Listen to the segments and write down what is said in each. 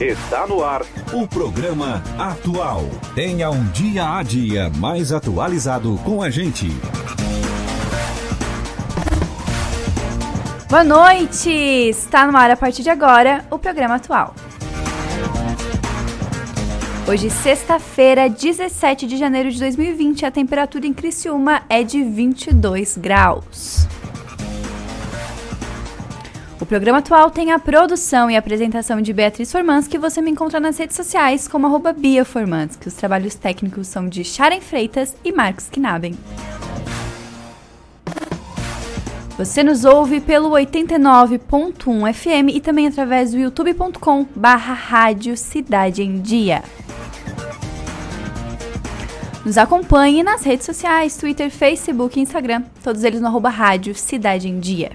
Está no ar o programa Atual. Tenha um dia a dia mais atualizado com a gente. Boa noite! Está no ar a partir de agora o programa Atual. Hoje, sexta-feira, 17 de janeiro de 2020, a temperatura em Criciúma é de 22 graus. Programa atual tem a produção e apresentação de Beatriz Formans, que você me encontra nas redes sociais como arroba Bia Formans, que os trabalhos técnicos são de Sharon Freitas e Marcos Knaben. Você nos ouve pelo 89.1 FM e também através do youtube.com barra Rádio Cidade em Dia. Nos acompanhe nas redes sociais, Twitter, Facebook e Instagram, todos eles no arroba Rádio Cidade em Dia.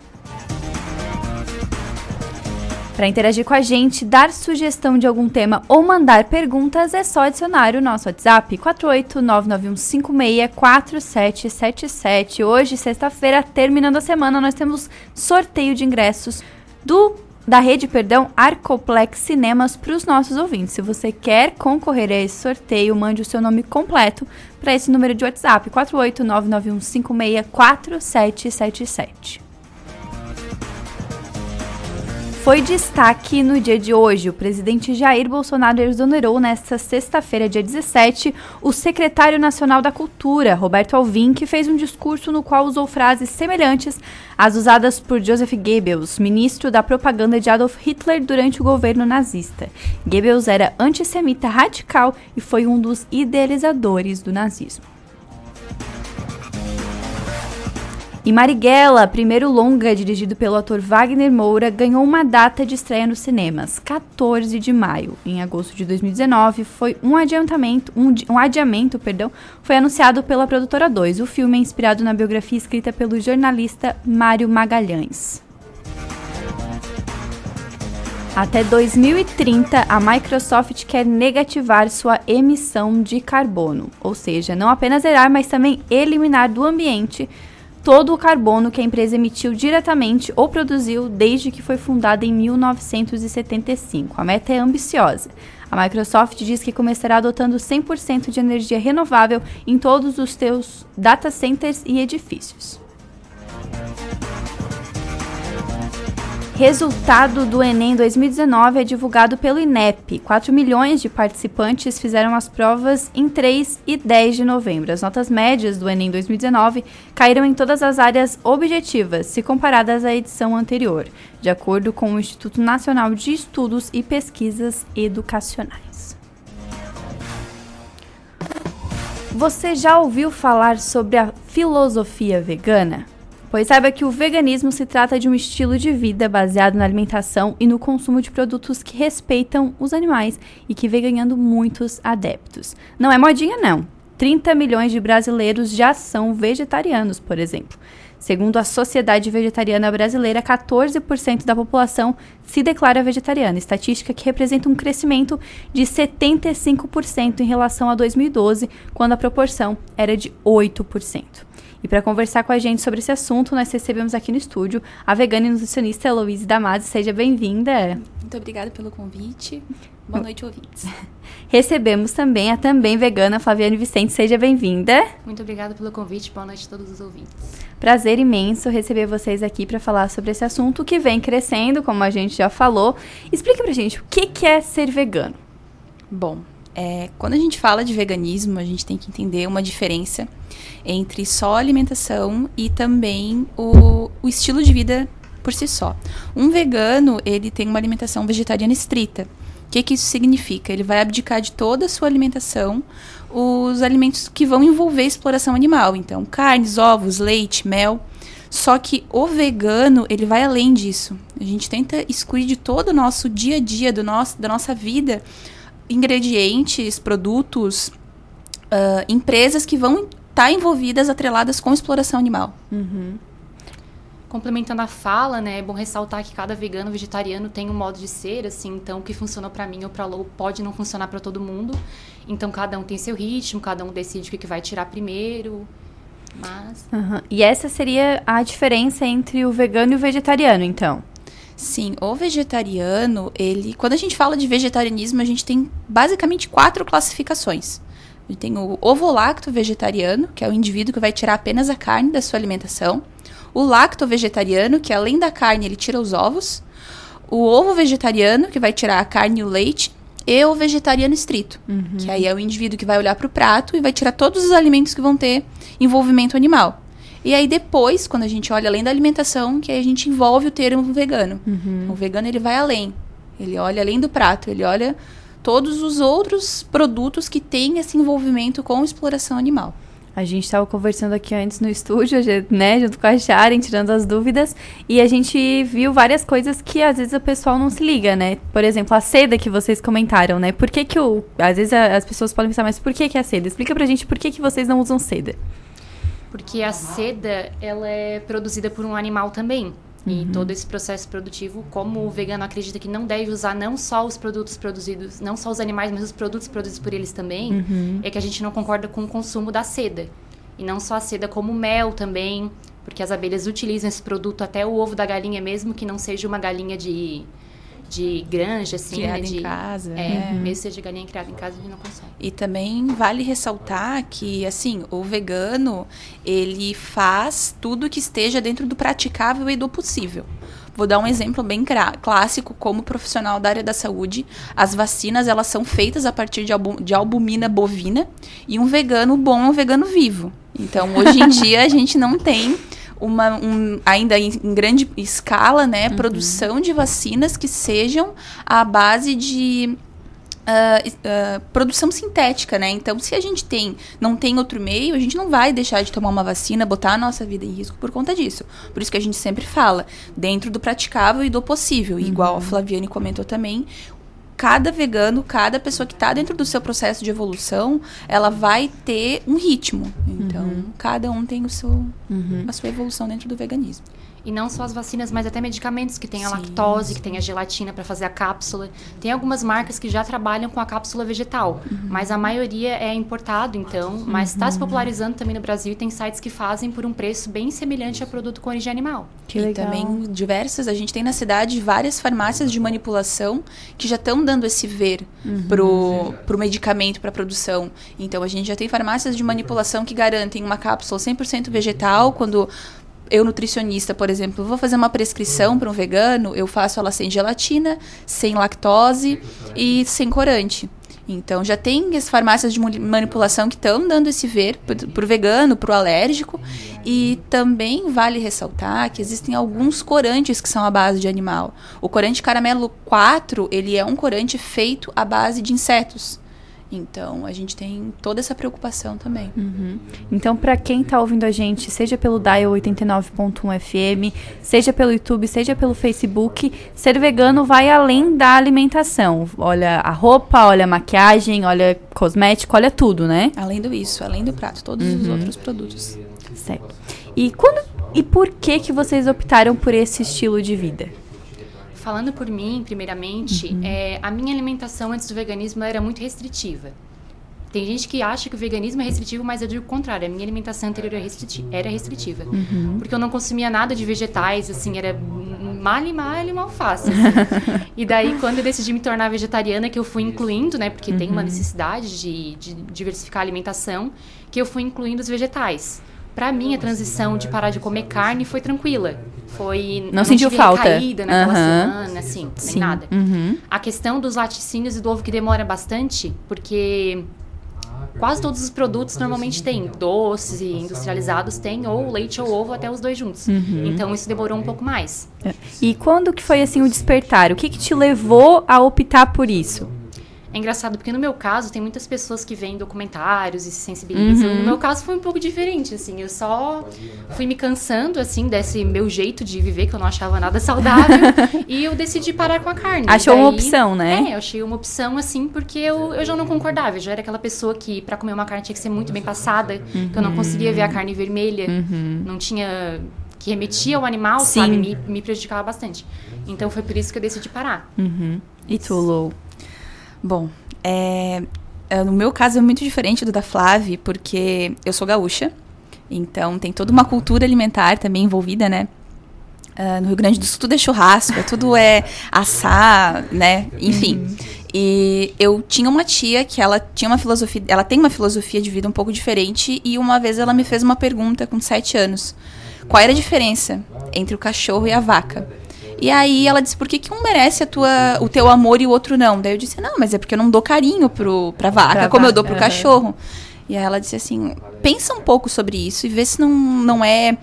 Para interagir com a gente, dar sugestão de algum tema ou mandar perguntas, é só adicionar o nosso WhatsApp 48991564777. Hoje, sexta-feira, terminando a semana, nós temos sorteio de ingressos do da rede, perdão, Arcoplex Cinemas para os nossos ouvintes. Se você quer concorrer a esse sorteio, mande o seu nome completo para esse número de WhatsApp 48991564777. Foi destaque no dia de hoje. O presidente Jair Bolsonaro exonerou nesta sexta-feira, dia 17, o secretário nacional da Cultura, Roberto Alvim, que fez um discurso no qual usou frases semelhantes às usadas por Joseph Goebbels, ministro da propaganda de Adolf Hitler durante o governo nazista. Goebbels era antissemita radical e foi um dos idealizadores do nazismo. E Marighella, primeiro longa dirigido pelo ator Wagner Moura, ganhou uma data de estreia nos cinemas, 14 de maio. Em agosto de 2019, foi um adiantamento, um, um adiamento, perdão, foi anunciado pela produtora 2. O filme é inspirado na biografia escrita pelo jornalista Mário Magalhães. Até 2030, a Microsoft quer negativar sua emissão de carbono, ou seja, não apenas zerar, mas também eliminar do ambiente todo o carbono que a empresa emitiu diretamente ou produziu desde que foi fundada em 1975. A meta é ambiciosa. A Microsoft diz que começará adotando 100% de energia renovável em todos os seus data centers e edifícios. Resultado do Enem 2019 é divulgado pelo INEP. 4 milhões de participantes fizeram as provas em 3 e 10 de novembro. As notas médias do Enem 2019 caíram em todas as áreas objetivas, se comparadas à edição anterior, de acordo com o Instituto Nacional de Estudos e Pesquisas Educacionais. Você já ouviu falar sobre a filosofia vegana? Pois saiba que o veganismo se trata de um estilo de vida baseado na alimentação e no consumo de produtos que respeitam os animais e que vem ganhando muitos adeptos. Não é modinha, não. 30 milhões de brasileiros já são vegetarianos, por exemplo. Segundo a Sociedade Vegetariana Brasileira, 14% da população se declara vegetariana, estatística que representa um crescimento de 75% em relação a 2012, quando a proporção era de 8%. E para conversar com a gente sobre esse assunto, nós recebemos aqui no estúdio a vegana e nutricionista Heloíse Damasio. Seja bem-vinda. Muito obrigada pelo convite. Boa noite, ouvintes. Recebemos também a também vegana Flaviane Vicente. Seja bem-vinda. Muito obrigada pelo convite. Boa noite a todos os ouvintes. Prazer imenso receber vocês aqui para falar sobre esse assunto que vem crescendo, como a gente já falou. Explica pra gente o que, que é ser vegano. Bom, é, quando a gente fala de veganismo, a gente tem que entender uma diferença entre só alimentação e também o, o estilo de vida por si só. Um vegano, ele tem uma alimentação vegetariana estrita. O que, que isso significa? Ele vai abdicar de toda a sua alimentação os alimentos que vão envolver exploração animal. Então, carnes, ovos, leite, mel. Só que o vegano, ele vai além disso. A gente tenta excluir de todo o nosso dia a dia, do nosso, da nossa vida, ingredientes, produtos, uh, empresas que vão estar tá envolvidas, atreladas com exploração animal. Uhum. Complementando a fala, né, é bom ressaltar que cada vegano vegetariano tem um modo de ser, assim, então o que funcionou para mim ou para Lou pode não funcionar para todo mundo. Então cada um tem seu ritmo, cada um decide o que, que vai tirar primeiro. Mas. Uhum. E essa seria a diferença entre o vegano e o vegetariano, então? Sim, o vegetariano, ele. Quando a gente fala de vegetarianismo, a gente tem basicamente quatro classificações. A gente tem o ovo-lacto vegetariano, que é o indivíduo que vai tirar apenas a carne da sua alimentação. O lacto vegetariano, que além da carne ele tira os ovos. O ovo vegetariano, que vai tirar a carne e o leite. E o vegetariano estrito, Uhum. que aí é o indivíduo que vai olhar para o prato e vai tirar todos os alimentos que vão ter envolvimento animal. E aí depois, quando a gente olha além da alimentação, que aí a gente envolve o termo vegano. Uhum. O vegano ele vai além. Ele olha além do prato, ele olha todos os outros produtos que têm esse envolvimento com exploração animal. A gente estava conversando aqui antes no estúdio, né, junto com a Sharon, tirando as dúvidas, e a gente viu várias coisas que às vezes o pessoal não se liga, né? Por exemplo, a seda que vocês comentaram, né? Por que que o... Às vezes a- as pessoas podem pensar, mas por que que é a seda? Explica pra gente por que que vocês não usam seda. Porque a seda, ela é produzida por um animal também. E todo esse processo produtivo, como o vegano acredita que não deve usar não só os produtos produzidos, não só os animais, mas os produtos produzidos por eles também, é que a gente não concorda com o consumo da seda. E não só a seda, como o mel também, porque as abelhas utilizam esse produto até o ovo da galinha, mesmo que não seja uma galinha de, de granja, assim, Criada né? em de, casa, É, é. mesmo seja galinha criada em casa, a gente não consome. E também vale ressaltar que, assim, o vegano, ele faz tudo que esteja dentro do praticável e do possível. Vou dar um exemplo bem clássico, como profissional da área da saúde. As vacinas, elas são feitas a partir de, de albumina bovina. E um vegano bom é um vegano vivo. Então, hoje em dia, a gente não tem uma, um, ainda em, em grande escala, né, produção de vacinas que sejam à base de es- ah, produção sintética, né? Então, se a gente tem, não tem outro meio, a gente não vai deixar de tomar uma vacina, botar a nossa vida em risco por conta disso. Por isso que a gente sempre fala, dentro do praticável e do possível. E Igual a Flaviane comentou também, cada vegano, cada pessoa que está dentro do seu processo de evolução, ela vai ter um ritmo. Então, cada um tem o seu, a sua evolução dentro do veganismo. E não só as vacinas, mas até medicamentos que tem a Sim, lactose, que tem a gelatina para fazer a cápsula. Tem algumas marcas que já trabalham com a cápsula vegetal, Uhum. mas a maioria é importado, então. Mas está se popularizando também no Brasil e tem sites que fazem por um preço bem semelhante a produto com origem animal. Que e legal. também diversas, a gente tem na cidade várias farmácias de manipulação que já estão dando esse ver pro, pro medicamento, para produção. Então a gente já tem farmácias de manipulação que garantem uma cápsula 100% vegetal, quando eu nutricionista, por exemplo, vou fazer uma prescrição para um vegano, eu faço ela sem gelatina, sem lactose e sem corante. Então já tem as farmácias de mani- manipulação que estão dando esse ver pro, pro vegano, pro alérgico. E também vale ressaltar que existem alguns corantes que são à base de animal. O corante caramelo 4, ele é um corante feito à base de insetos. Então a gente tem toda essa preocupação também. Então, pra quem tá ouvindo a gente, seja pelo Dial 89.1 FM, seja pelo YouTube, seja pelo Facebook, ser vegano vai além da alimentação. Olha a roupa, olha a maquiagem, olha cosmético, olha tudo, né? Além do isso, além do prato, todos os outros produtos. Certo. E quando e por que que vocês optaram por esse estilo de vida? Falando por mim, primeiramente, é, a minha alimentação antes do veganismo era muito restritiva. Tem gente que acha que o veganismo é restritivo, mas eu digo o contrário. A minha alimentação anterior era, restriti- era restritiva. Porque eu não consumia nada de vegetais, assim, era mal e mal e mal assim. e daí, quando eu decidi me tornar vegetariana, que eu fui incluindo, né? Porque tem uma necessidade de, de diversificar a alimentação, que eu fui incluindo os vegetais. Pra mim, a transição de parar de comer carne foi tranquila. Foi... Não sentiu tive falta? recaída naquela Aham. semana, assim, Sim. nem nada. Uhum. A questão dos laticínios e do ovo que demora bastante, porque quase todos os produtos normalmente têm doces e industrializados têm ou leite ou ovo até os dois juntos. Então isso demorou um pouco mais. E quando que foi assim o despertar? O que que te levou a optar por isso? É engraçado porque no meu caso tem muitas pessoas que veem documentários e se sensibilizam. No meu caso foi um pouco diferente, assim. Eu só fui me cansando assim desse meu jeito de viver que eu não achava nada saudável e eu decidi parar com a carne. Achou uma opção, né? É, eu achei uma opção assim porque eu, eu já não concordava. Eu já era aquela pessoa que pra comer uma carne tinha que ser muito bem passada, que eu não conseguia ver a carne vermelha, não tinha que remetia ao animal, Sim. sabe? Me, me prejudicava bastante. Então foi por isso que eu decidi parar. Uhum. E tu, Lou? Bom, é, é, no meu caso é muito diferente do da Flávia, porque eu sou gaúcha, então tem toda uma cultura alimentar também envolvida, né? Uh, no Rio Grande do Sul tudo é churrasco, tudo é assar, né? Enfim. E eu tinha uma tia que ela tinha uma filosofia, ela tem uma filosofia de vida um pouco diferente e uma vez ela me fez uma pergunta com sete anos. Qual era a diferença entre o cachorro e a vaca? E aí ela disse, por que, que um merece a tua, o teu amor e o outro não? Daí eu disse, não, mas é porque eu não dou carinho pro, pra vaca, pra como vaca, eu dou pro uhum. cachorro. E aí ela disse assim, pensa um pouco sobre isso e vê se não, não é...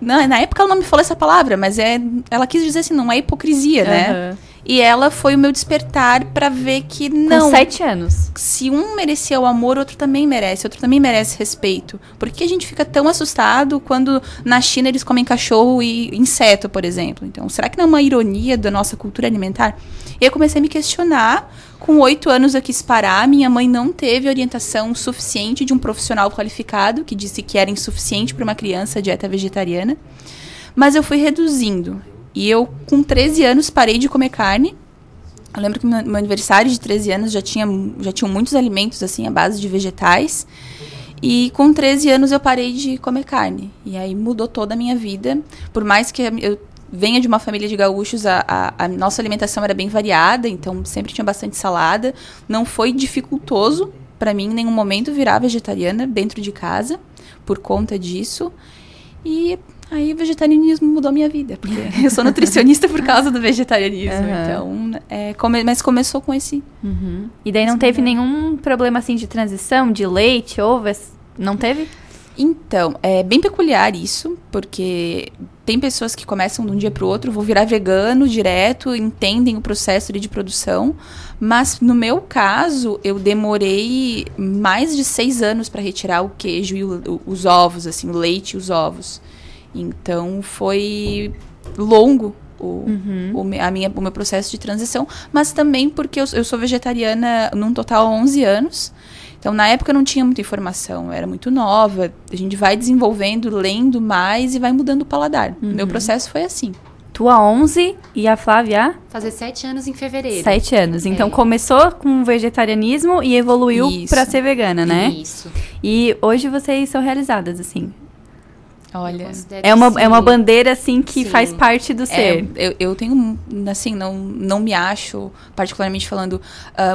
Na, na época ela não me falou essa palavra, mas é, ela quis dizer assim, não é hipocrisia, uhum. né? E ela foi o meu despertar para ver que não. Com sete anos. Se um merecia o amor, outro também merece. Outro também merece respeito. Por que a gente fica tão assustado quando na China eles comem cachorro e inseto, por exemplo? Então, será que não é uma ironia da nossa cultura alimentar? E eu comecei a me questionar. Com oito anos eu quis parar. Minha mãe não teve orientação suficiente de um profissional qualificado que disse que era insuficiente para uma criança dieta vegetariana. Mas eu fui reduzindo. E eu, com 13 anos, parei de comer carne. Eu lembro que no meu aniversário de 13 anos já tinha já tinham muitos alimentos assim à base de vegetais. E com 13 anos eu parei de comer carne. E aí mudou toda a minha vida. Por mais que eu venha de uma família de gaúchos, a, a, a nossa alimentação era bem variada, então sempre tinha bastante salada. Não foi dificultoso para mim em nenhum momento virar vegetariana dentro de casa por conta disso. E Aí o vegetarianismo mudou minha vida, porque eu sou nutricionista por causa do vegetarianismo. Uhum. Então, é, come, mas começou com esse. Uhum. E daí não teve nenhum problema assim de transição, de leite, ovo? Não teve? Então, é bem peculiar isso, porque tem pessoas que começam de um dia para o outro, vou virar vegano direto, entendem o processo de produção, mas no meu caso, eu demorei mais de seis anos para retirar o queijo e o, os ovos, assim, o leite e os ovos. Então foi longo o, uhum. o, a minha, o meu processo de transição, mas também porque eu, eu sou vegetariana num total 11 anos. Então, na época, eu não tinha muita informação, eu era muito nova. A gente vai desenvolvendo, lendo mais e vai mudando o paladar. Uhum. Meu processo foi assim. Tua 11 e a Flávia? Fazer 7 anos em fevereiro. 7 anos. Então, é. começou com vegetarianismo e evoluiu para ser vegana, né? Isso. E hoje vocês são realizadas, assim. Olha, é uma, é uma bandeira assim que sim. faz parte do é, ser. É, eu, eu tenho assim, não, não me acho particularmente falando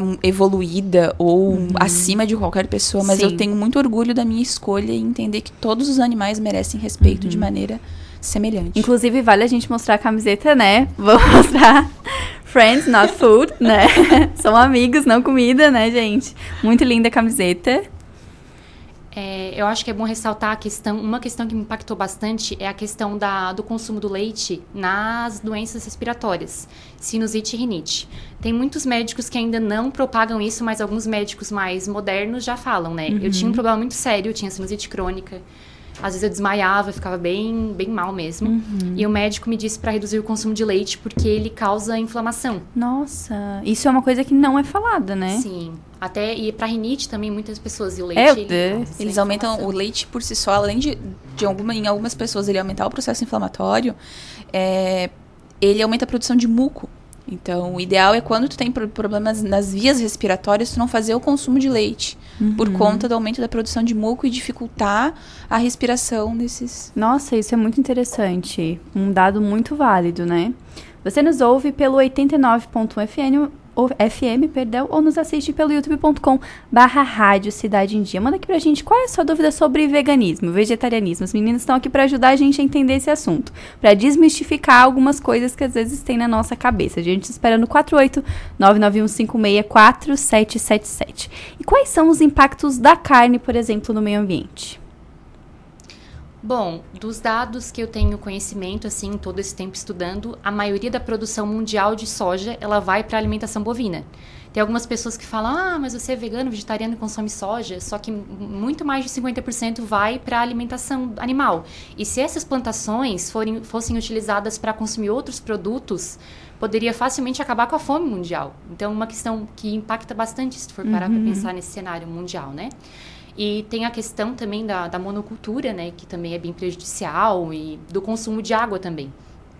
um, evoluída ou uhum. acima de qualquer pessoa, mas sim. eu tenho muito orgulho da minha escolha e entender que todos os animais merecem respeito uhum. de maneira semelhante. Inclusive vale a gente mostrar a camiseta, né? Vou mostrar Friends, not food, né? São amigos, não comida, né, gente? Muito linda a camiseta. É, eu acho que é bom ressaltar a questão, uma questão que me impactou bastante é a questão da, do consumo do leite nas doenças respiratórias, sinusite e rinite. Tem muitos médicos que ainda não propagam isso, mas alguns médicos mais modernos já falam, né? Uhum. Eu tinha um problema muito sério, eu tinha sinusite crônica. Às vezes eu desmaiava, ficava bem, bem mal mesmo. Uhum. E o médico me disse para reduzir o consumo de leite porque ele causa inflamação. Nossa, isso é uma coisa que não é falada, né? Sim. Até e para rinite também muitas pessoas e o leite é, ele, eles aumentam o leite por si só, além de, de alguma em algumas pessoas ele aumentar o processo inflamatório, é, ele aumenta a produção de muco. Então, o ideal é quando tu tem problemas nas vias respiratórias, tu não fazer o consumo de leite, uhum. por conta do aumento da produção de muco e dificultar a respiração desses. Nossa, isso é muito interessante. Um dado muito válido, né? Você nos ouve pelo 89.1 FM FM, perdão, ou nos assiste pelo youtube.com barra rádio Cidade em Dia. Manda aqui pra gente qual é a sua dúvida sobre veganismo, vegetarianismo. Os meninos estão aqui para ajudar a gente a entender esse assunto, para desmistificar algumas coisas que às vezes tem na nossa cabeça. A gente espera no 48 991564777. E quais são os impactos da carne, por exemplo, no meio ambiente? Bom, dos dados que eu tenho conhecimento, assim, todo esse tempo estudando, a maioria da produção mundial de soja, ela vai para alimentação bovina. Tem algumas pessoas que falam, ah, mas você é vegano, vegetariano e consome soja, só que muito mais de 50% vai para alimentação animal. E se essas plantações forem, fossem utilizadas para consumir outros produtos, poderia facilmente acabar com a fome mundial. Então, uma questão que impacta bastante se for parar uhum. para pensar nesse cenário mundial, né? E tem a questão também da, da monocultura, né, que também é bem prejudicial, e do consumo de água também.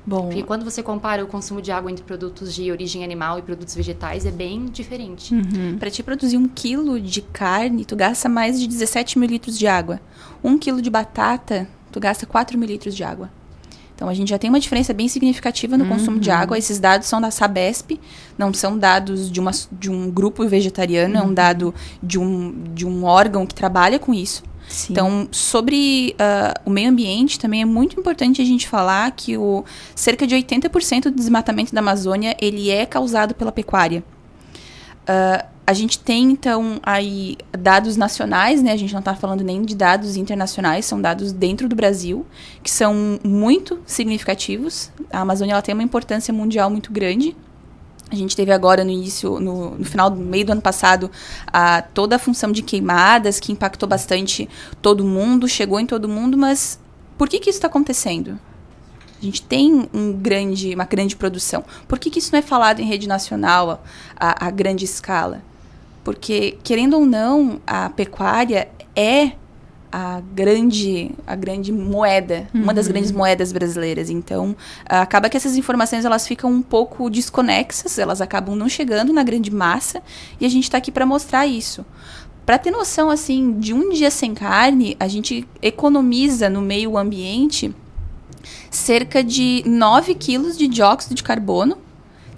Bom. Porque quando você compara o consumo de água entre produtos de origem animal e produtos vegetais, é bem diferente. Uhum. Para te produzir um quilo de carne, tu gasta mais de 17 mil litros de água. Um quilo de batata, tu gasta 4 mil litros de água. Então a gente já tem uma diferença bem significativa no consumo de água. Esses dados são da Sabesp, não são dados de, uma, de um grupo vegetariano, é um dado de um, de um órgão que trabalha com isso. Sim. Então, sobre ah, o meio ambiente, também é muito importante a gente falar que o cerca de 80% do desmatamento da Amazônia ele é causado pela pecuária. Ah, a gente tem, então, aí dados nacionais, né? A gente não está falando nem de dados internacionais, são dados dentro do Brasil, que são muito significativos. A Amazônia ela tem uma importância mundial muito grande. A gente teve agora no início, no, no final do meio do ano passado, a, toda a função de queimadas que impactou bastante todo mundo, chegou em todo mundo, mas por que, que isso está acontecendo? A gente tem um grande, uma grande produção. Por que, que isso não é falado em rede nacional a, a grande escala? Porque, querendo ou não, a pecuária é a grande, a grande moeda, uma das grandes moedas brasileiras. Então, acaba que essas informações elas ficam um pouco desconexas, elas acabam não chegando na grande massa, e a gente está aqui para mostrar isso. Para ter noção assim, de um dia sem carne, a gente economiza no meio ambiente cerca de 9 quilos de dióxido de carbono,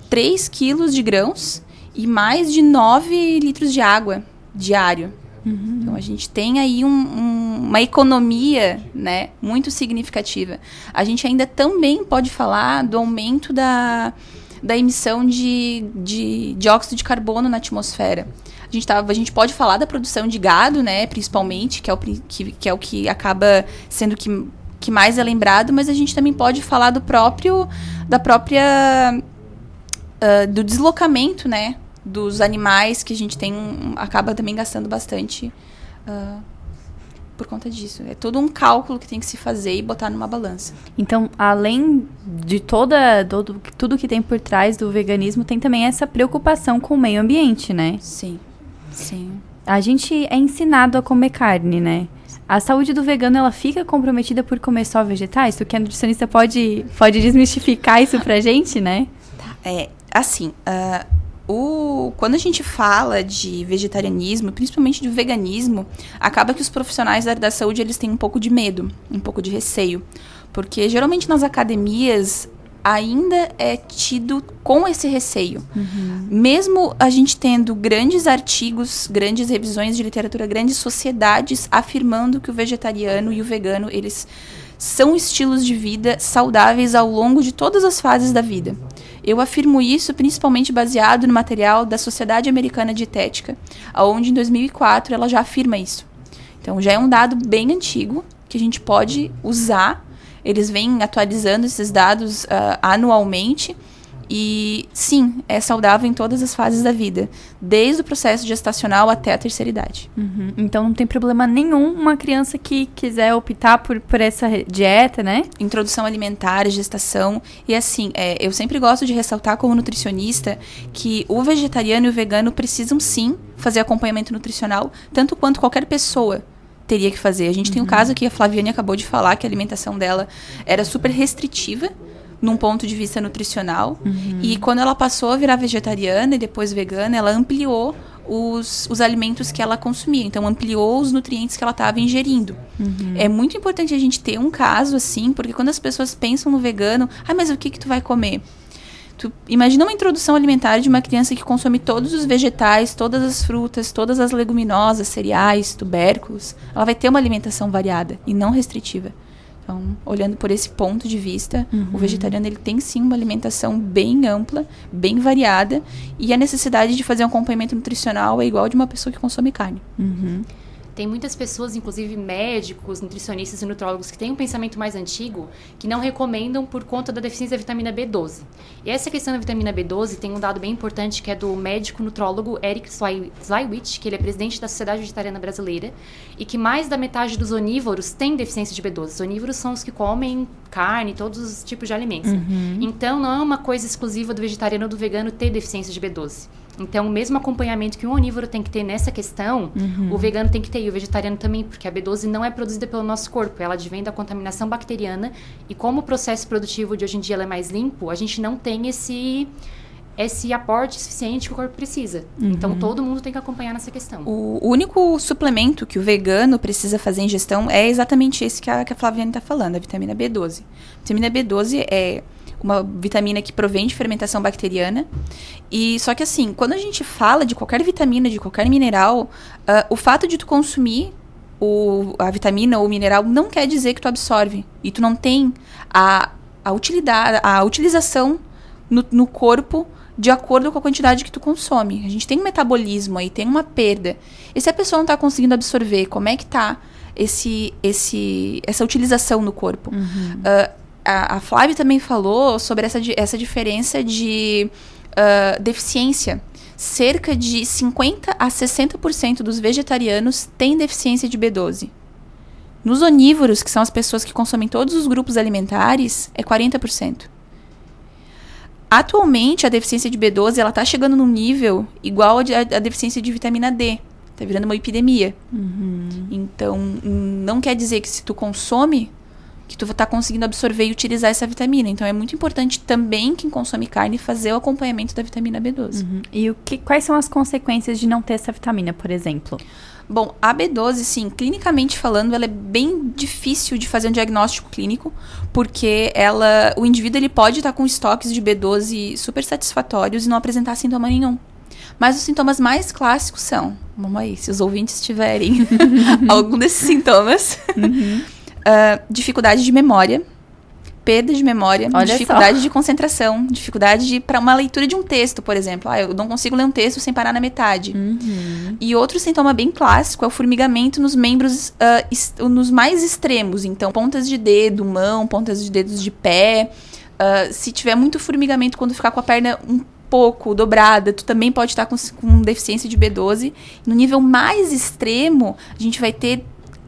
3 quilos de grãos e mais de 9 litros de água diário. Então a gente tem aí um- um- uma economia né, muito significativa. A gente ainda também pode falar do aumento da, da emissão de, de dióxido de carbono na atmosfera. A gente, tava, a gente pode falar da produção de gado, né, principalmente, que é o, que, que, é o que acaba sendo que, que mais é lembrado, mas a gente também pode falar do próprio da própria ah, do deslocamento, né, dos animais que a gente tem acaba também gastando bastante ah, por conta disso. É todo um cálculo que tem que se fazer e botar numa balança. Então, além de toda, todo, tudo que tem por trás do veganismo, tem também essa preocupação com o meio ambiente, né? Sim, sim. A gente é ensinado a comer carne, né? A saúde do vegano, ela fica comprometida por comer só vegetais? Tu que é nutricionista pode, pode desmistificar isso pra gente, né? É, assim, ah, o, quando a gente fala de vegetarianismo, principalmente de veganismo, acaba que os profissionais da área da saúde eles têm um pouco de medo, um pouco de receio. Porque geralmente nas academias ainda é tido com esse receio. Mesmo a gente tendo grandes artigos, grandes revisões de literatura, grandes sociedades afirmando que o vegetariano e o vegano, eles são estilos de vida saudáveis ao longo de todas as fases da vida. Eu afirmo isso principalmente baseado no material da Sociedade Americana de Dietética, onde em 2004 ela já afirma isso. Então já é um dado bem antigo que a gente pode usar. Eles vêm atualizando esses dados ah, anualmente. E sim, é saudável em todas as fases da vida, desde o processo gestacional até a terceira idade. Uhum. Então não tem problema nenhum uma criança que quiser optar por, por essa dieta, né? introdução alimentar, gestação. E assim, é, eu sempre gosto de ressaltar como nutricionista que o vegetariano e o vegano precisam sim fazer acompanhamento nutricional, tanto quanto qualquer pessoa teria que fazer. A gente tem um caso que a Flaviane acabou de falar que a alimentação dela era super restritiva num ponto de vista nutricional. E quando ela passou a virar vegetariana e depois vegana, ela ampliou os, os alimentos que ela consumia. Então, ampliou os nutrientes que ela estava ingerindo. É muito importante a gente ter um caso assim, porque quando as pessoas pensam no vegano, ah, mas o que, que tu vai comer? Tu imagina uma introdução alimentar de uma criança que consome todos os vegetais, todas as frutas, todas as leguminosas, cereais, tubérculos. Ela vai ter uma alimentação variada e não restritiva. Então, olhando por esse ponto de vista, o vegetariano ele tem sim uma alimentação bem ampla, bem variada, e a necessidade de fazer um acompanhamento nutricional é igual de uma pessoa que consome carne. Tem muitas pessoas, inclusive médicos, nutricionistas e nutrólogos, que têm um pensamento mais antigo que não recomendam por conta da deficiência da vitamina B12. E essa questão da vitamina B12 tem um dado bem importante que é do médico nutrólogo Eric Slywich, que ele é presidente da Sociedade Vegetariana Brasileira, e que mais da metade dos onívoros tem deficiência de B12. Os onívoros são os que comem carne, todos os tipos de alimentos. né? Então não é uma coisa exclusiva do vegetariano ou do vegano ter deficiência de B12. Então, o mesmo acompanhamento que um onívoro tem que ter nessa questão, o vegano tem que ter e o vegetariano também, porque a B12 não é produzida pelo nosso corpo, ela advém da contaminação bacteriana. E como o processo produtivo de hoje em dia é mais limpo, a gente não tem esse esse aporte suficiente que o corpo precisa. Então todo mundo tem que acompanhar nessa questão. O único suplemento que o vegano precisa fazer em ingestão é exatamente esse que a, que a Flaviane está falando, a vitamina B12. A vitamina B12 é uma vitamina que provém de fermentação bacteriana. E só que assim, quando a gente fala de qualquer vitamina, de qualquer mineral, ah, o fato de tu consumir o, a vitamina ou o mineral não quer dizer que tu absorve. E tu não tem a, a utilidade, a utilização no, no corpo de acordo com a quantidade que tu consome. A gente tem um metabolismo aí, tem uma perda. E se a pessoa não está conseguindo absorver, como é que tá esse, esse, essa utilização no corpo? Ah, a, a Flávia também falou sobre essa, essa diferença de ah, deficiência. Cerca de 50 a 60% dos vegetarianos têm deficiência de B12. Nos onívoros, que são as pessoas que consomem todos os grupos alimentares, é 40%. Atualmente, a deficiência de B12 ela tá chegando num nível igual de- a deficiência de vitamina D. Tá virando uma epidemia. Então, hum, não quer dizer que se tu consome, que tu tá conseguindo absorver e utilizar essa vitamina. Então, é muito importante também quem consome carne fazer o acompanhamento da vitamina B12. E o que, quais são as consequências de não ter essa vitamina, por exemplo? Bom, a B12, sim, clinicamente falando, ela é bem difícil de fazer um diagnóstico clínico, porque ela, o indivíduo ele pode estar com estoques de B12 super satisfatórios e não apresentar sintoma nenhum. Mas os sintomas mais clássicos são, vamos aí, se os ouvintes tiverem algum desses sintomas, ah, dificuldade de memória, perda de memória, Olha só. dificuldade de concentração, dificuldade de para uma leitura de um texto, por exemplo. Ah, eu não consigo ler um texto sem parar na metade. E outro sintoma bem clássico é o formigamento nos membros, es- nos mais extremos. Então, pontas de dedo, mão, pontas de dedos de pé. Ah, se tiver muito formigamento quando ficar com a perna um pouco dobrada, tu também pode estar com, com deficiência de B12. No nível mais extremo, a gente vai ter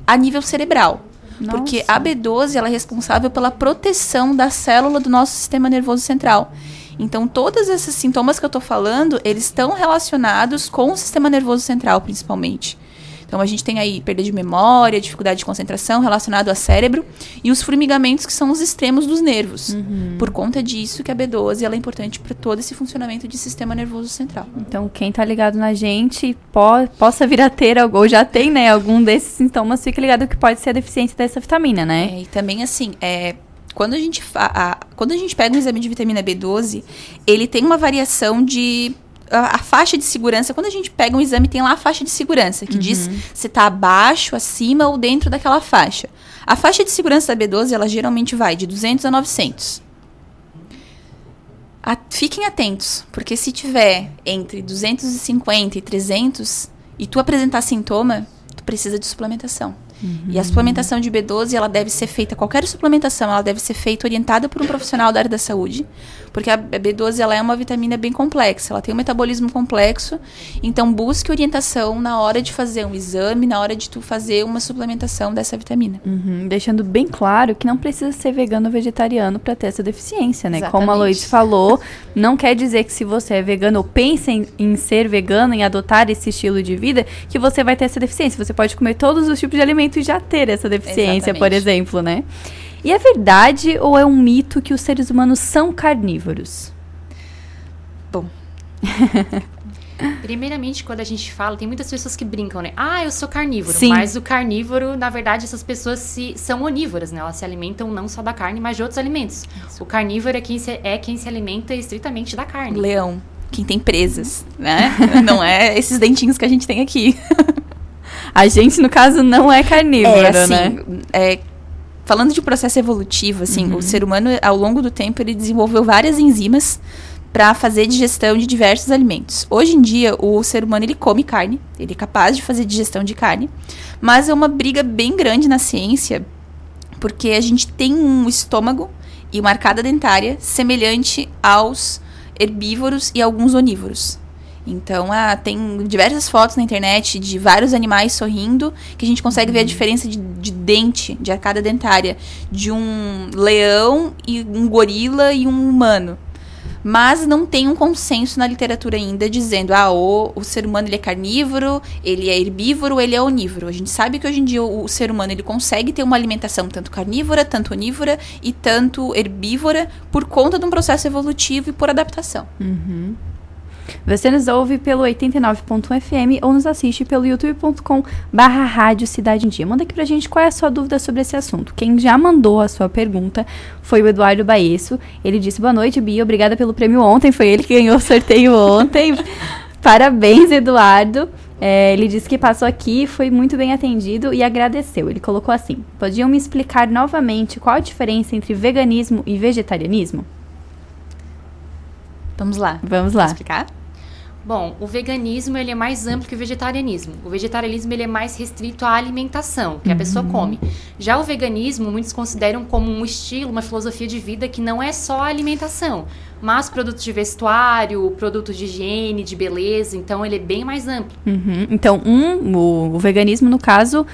a nível cerebral. Porque Nossa. a B12 ela é responsável pela proteção da célula do nosso sistema nervoso central. Então, todos esses sintomas que eu tô falando, eles estão relacionados com o sistema nervoso central, principalmente. Então, a gente tem aí perda de memória, dificuldade de concentração relacionado ao cérebro e os formigamentos que são os extremos dos nervos. Por conta disso que a B12 ela é importante para todo esse funcionamento de sistema nervoso central. Então, quem tá ligado na gente po possa vir a ter ou já tem, né, algum desses sintomas, fique ligado que pode ser a deficiência dessa vitamina, né? É, e também assim, é, quando a gente a- quando a gente pega um exame de vitamina B12, ele tem uma variação de a, a faixa de segurança, quando a gente pega um exame, tem lá a faixa de segurança, que diz se tá abaixo, acima ou dentro daquela faixa. A faixa de segurança da B12, ela geralmente vai de 200 a 900. A- fiquem atentos, porque se tiver entre 250 e 300 e tu apresentar sintoma, tu precisa de suplementação. E a suplementação de B12, ela deve ser feita, qualquer suplementação, ela deve ser feita orientada por um profissional da área da saúde, porque a B12 ela é uma vitamina bem complexa, ela tem um metabolismo complexo, então busque orientação na hora de fazer um exame, na hora de tu fazer uma suplementação dessa vitamina. Uhum, deixando bem claro que não precisa ser vegano ou vegetariano para ter essa deficiência, né? Como a Exatamente. Lois falou, não quer dizer que se você é vegano ou pensa em, em ser vegano, em adotar esse estilo de vida, que você vai ter essa deficiência. Você pode comer todos os tipos de alimentos e já ter essa deficiência, por Exatamente. exemplo, né? E é verdade ou é um mito que os seres humanos são carnívoros? Bom, Primeiramente, quando a gente fala, tem muitas pessoas que brincam, né? Ah, eu sou carnívoro. Sim. Mas o carnívoro, na verdade, essas pessoas se, são onívoras, né? Elas se alimentam não só da carne, mas de outros alimentos. O carnívoro é quem, se, é quem se alimenta estritamente da carne. leão, quem tem presas, né? Não é esses dentinhos que a gente tem aqui. A gente, no caso, não é carnívoro, É, assim, né? é, falando de processo evolutivo, assim, o ser humano, ao longo do tempo, ele desenvolveu várias enzimas para fazer digestão de diversos alimentos. Hoje em dia, o ser humano ele come carne, ele é capaz de fazer digestão de carne, mas é uma briga bem grande na ciência, porque a gente tem um estômago e uma arcada dentária semelhante aos herbívoros e alguns onívoros. Então, ah, tem diversas fotos na internet de vários animais sorrindo, que a gente consegue ver a diferença de, de dente, de arcada dentária, de um leão e um gorila e um humano. mas não tem um consenso na literatura ainda dizendo, ah, o, o ser humano ele é carnívoro, ele é herbívoro, ele é onívoro. A gente sabe que hoje em dia o, o ser humano ele consegue ter uma alimentação tanto carnívora, tanto onívora e tanto herbívora por conta de um processo evolutivo e por adaptação. Uhum. Você nos ouve pelo 89.1 FM ou nos assiste pelo youtube.com barra Rádio Cidade em Dia. Manda aqui pra gente qual é a sua dúvida sobre esse assunto. Quem já mandou a sua pergunta foi o Eduardo Baesso. Ele disse, boa noite, Bia, obrigada pelo prêmio ontem. Foi ele que ganhou o sorteio ontem. Parabéns, Eduardo. É, ele disse que passou aqui, foi muito bem atendido e agradeceu. Ele colocou assim: Podiam me explicar novamente qual a diferença entre veganismo e vegetarianismo? Vamos lá. Vamos lá. Vou explicar? Bom, o veganismo ele é mais amplo que o vegetarianismo. O vegetarianismo ele é mais restrito à alimentação que a pessoa come. Já o veganismo muitos consideram como um estilo, uma filosofia de vida que não é só a alimentação, mas produtos de vestuário, produtos de higiene, de beleza. Então ele é bem mais amplo. Uhum. Então, um, o, o veganismo, no caso,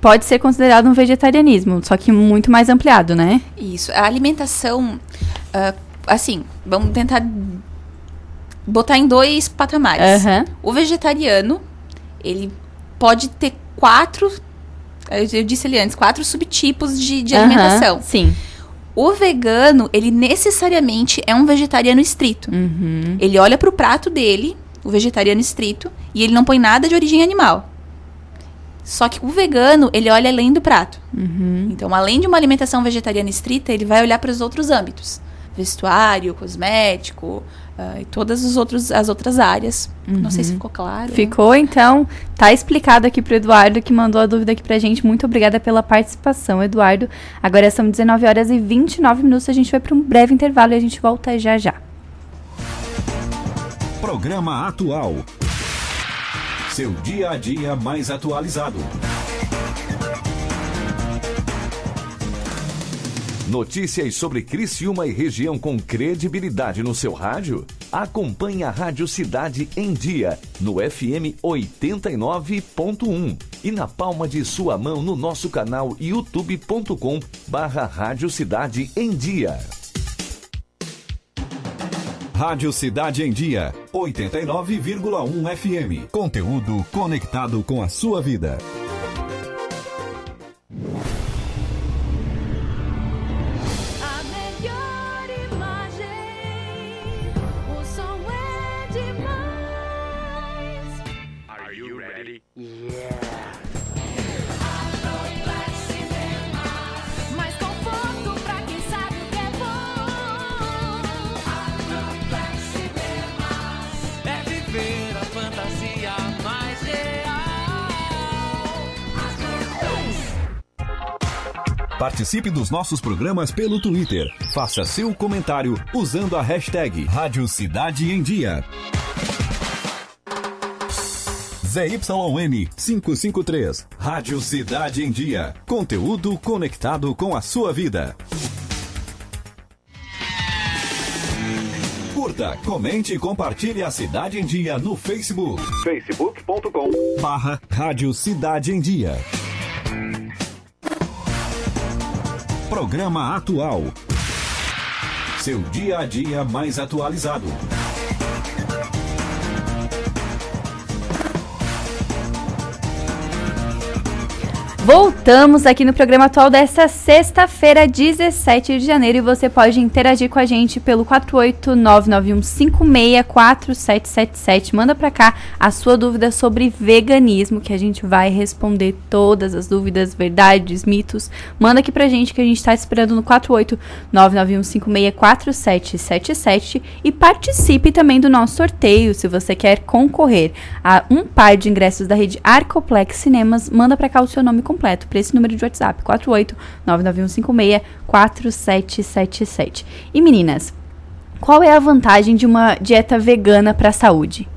pode ser considerado um vegetarianismo, só que muito mais ampliado, né? Isso. A alimentação, ah, assim, vamos tentar botar em dois patamares. Aham. O vegetariano, ele pode ter quatro, eu disse ali antes, quatro subtipos de, de Aham, alimentação. Sim. O vegano, ele necessariamente é um vegetariano estrito. Uhum. Ele olha pro prato dele, o vegetariano estrito, e ele não põe nada de origem animal. Só que o vegano, ele olha além do prato. Uhum. Então, além de uma alimentação vegetariana estrita, ele vai olhar para os outros âmbitos. Vestuário, cosmético, ah, e todas as, outros, as outras áreas. Não sei se ficou claro. Uhum. Ficou, então, tá explicado aqui pro Eduardo que mandou a dúvida aqui pra gente. Muito obrigada pela participação, Eduardo. Agora são 19 horas e 29 minutos, a gente vai para um breve intervalo e a gente volta já já. Programa Atual. Seu dia a dia mais atualizado. Notícias sobre Criciúma e região com credibilidade no seu rádio? Acompanhe a Rádio Cidade em Dia, no FM 89.1 e na palma de sua mão no nosso canal youtube.com barra Rádio Cidade em Dia. Rádio Cidade em Dia, 89,1 FM. Conteúdo conectado com a sua vida. You ready? Mais conforto pra quem sabe o que é bom. É viver a fantasia mais real. Participe dos nossos programas pelo Twitter. Faça seu comentário usando a hashtag Rádio Cidade em Dia. ZYN 553. Rádio Cidade em Dia. Conteúdo conectado com a sua vida. Curta, comente e compartilhe a Cidade em Dia no Facebook. facebook.com barra Rádio Cidade em Dia. Programa Atual. Seu dia a dia mais atualizado. Voltamos aqui no programa atual desta sexta-feira, 17 de janeiro, e você pode interagir com a gente pelo 48991564777. Manda pra cá a sua dúvida sobre veganismo, que a gente vai responder todas as dúvidas, verdades, mitos. Manda aqui pra gente que a gente tá esperando no 48991564777 e participe também do nosso sorteio, se você quer concorrer a um par de ingressos da rede Arcoplex Cinemas, manda pra cá o seu nome completo para esse número de WhatsApp, 48991564777. E meninas, qual é a vantagem de uma dieta vegana para a saúde?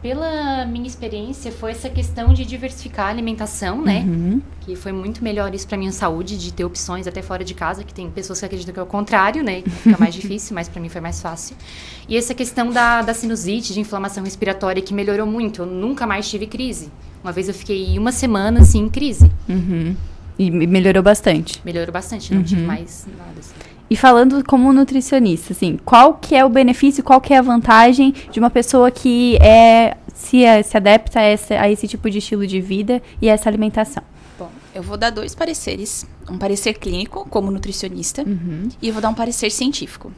Pela minha experiência, foi essa questão de diversificar a alimentação, né? Uhum. Que foi muito melhor isso pra minha saúde, de ter opções até fora de casa, que tem pessoas que acreditam que é o contrário, né? Que fica mais difícil, mas pra mim foi mais fácil. E essa questão da, da sinusite, de inflamação respiratória, que melhorou muito. Eu nunca mais tive crise. Uma vez eu fiquei uma semana, assim, em crise. Uhum. E me- melhorou bastante. Melhorou bastante, não tive mais nada, assim. E falando como nutricionista, assim, qual que é o benefício, qual que é a vantagem de uma pessoa que é se, se adapta a esse, a esse tipo de estilo de vida e essa alimentação? Bom, eu vou dar dois pareceres. Um parecer clínico, como nutricionista, e eu vou dar um parecer científico.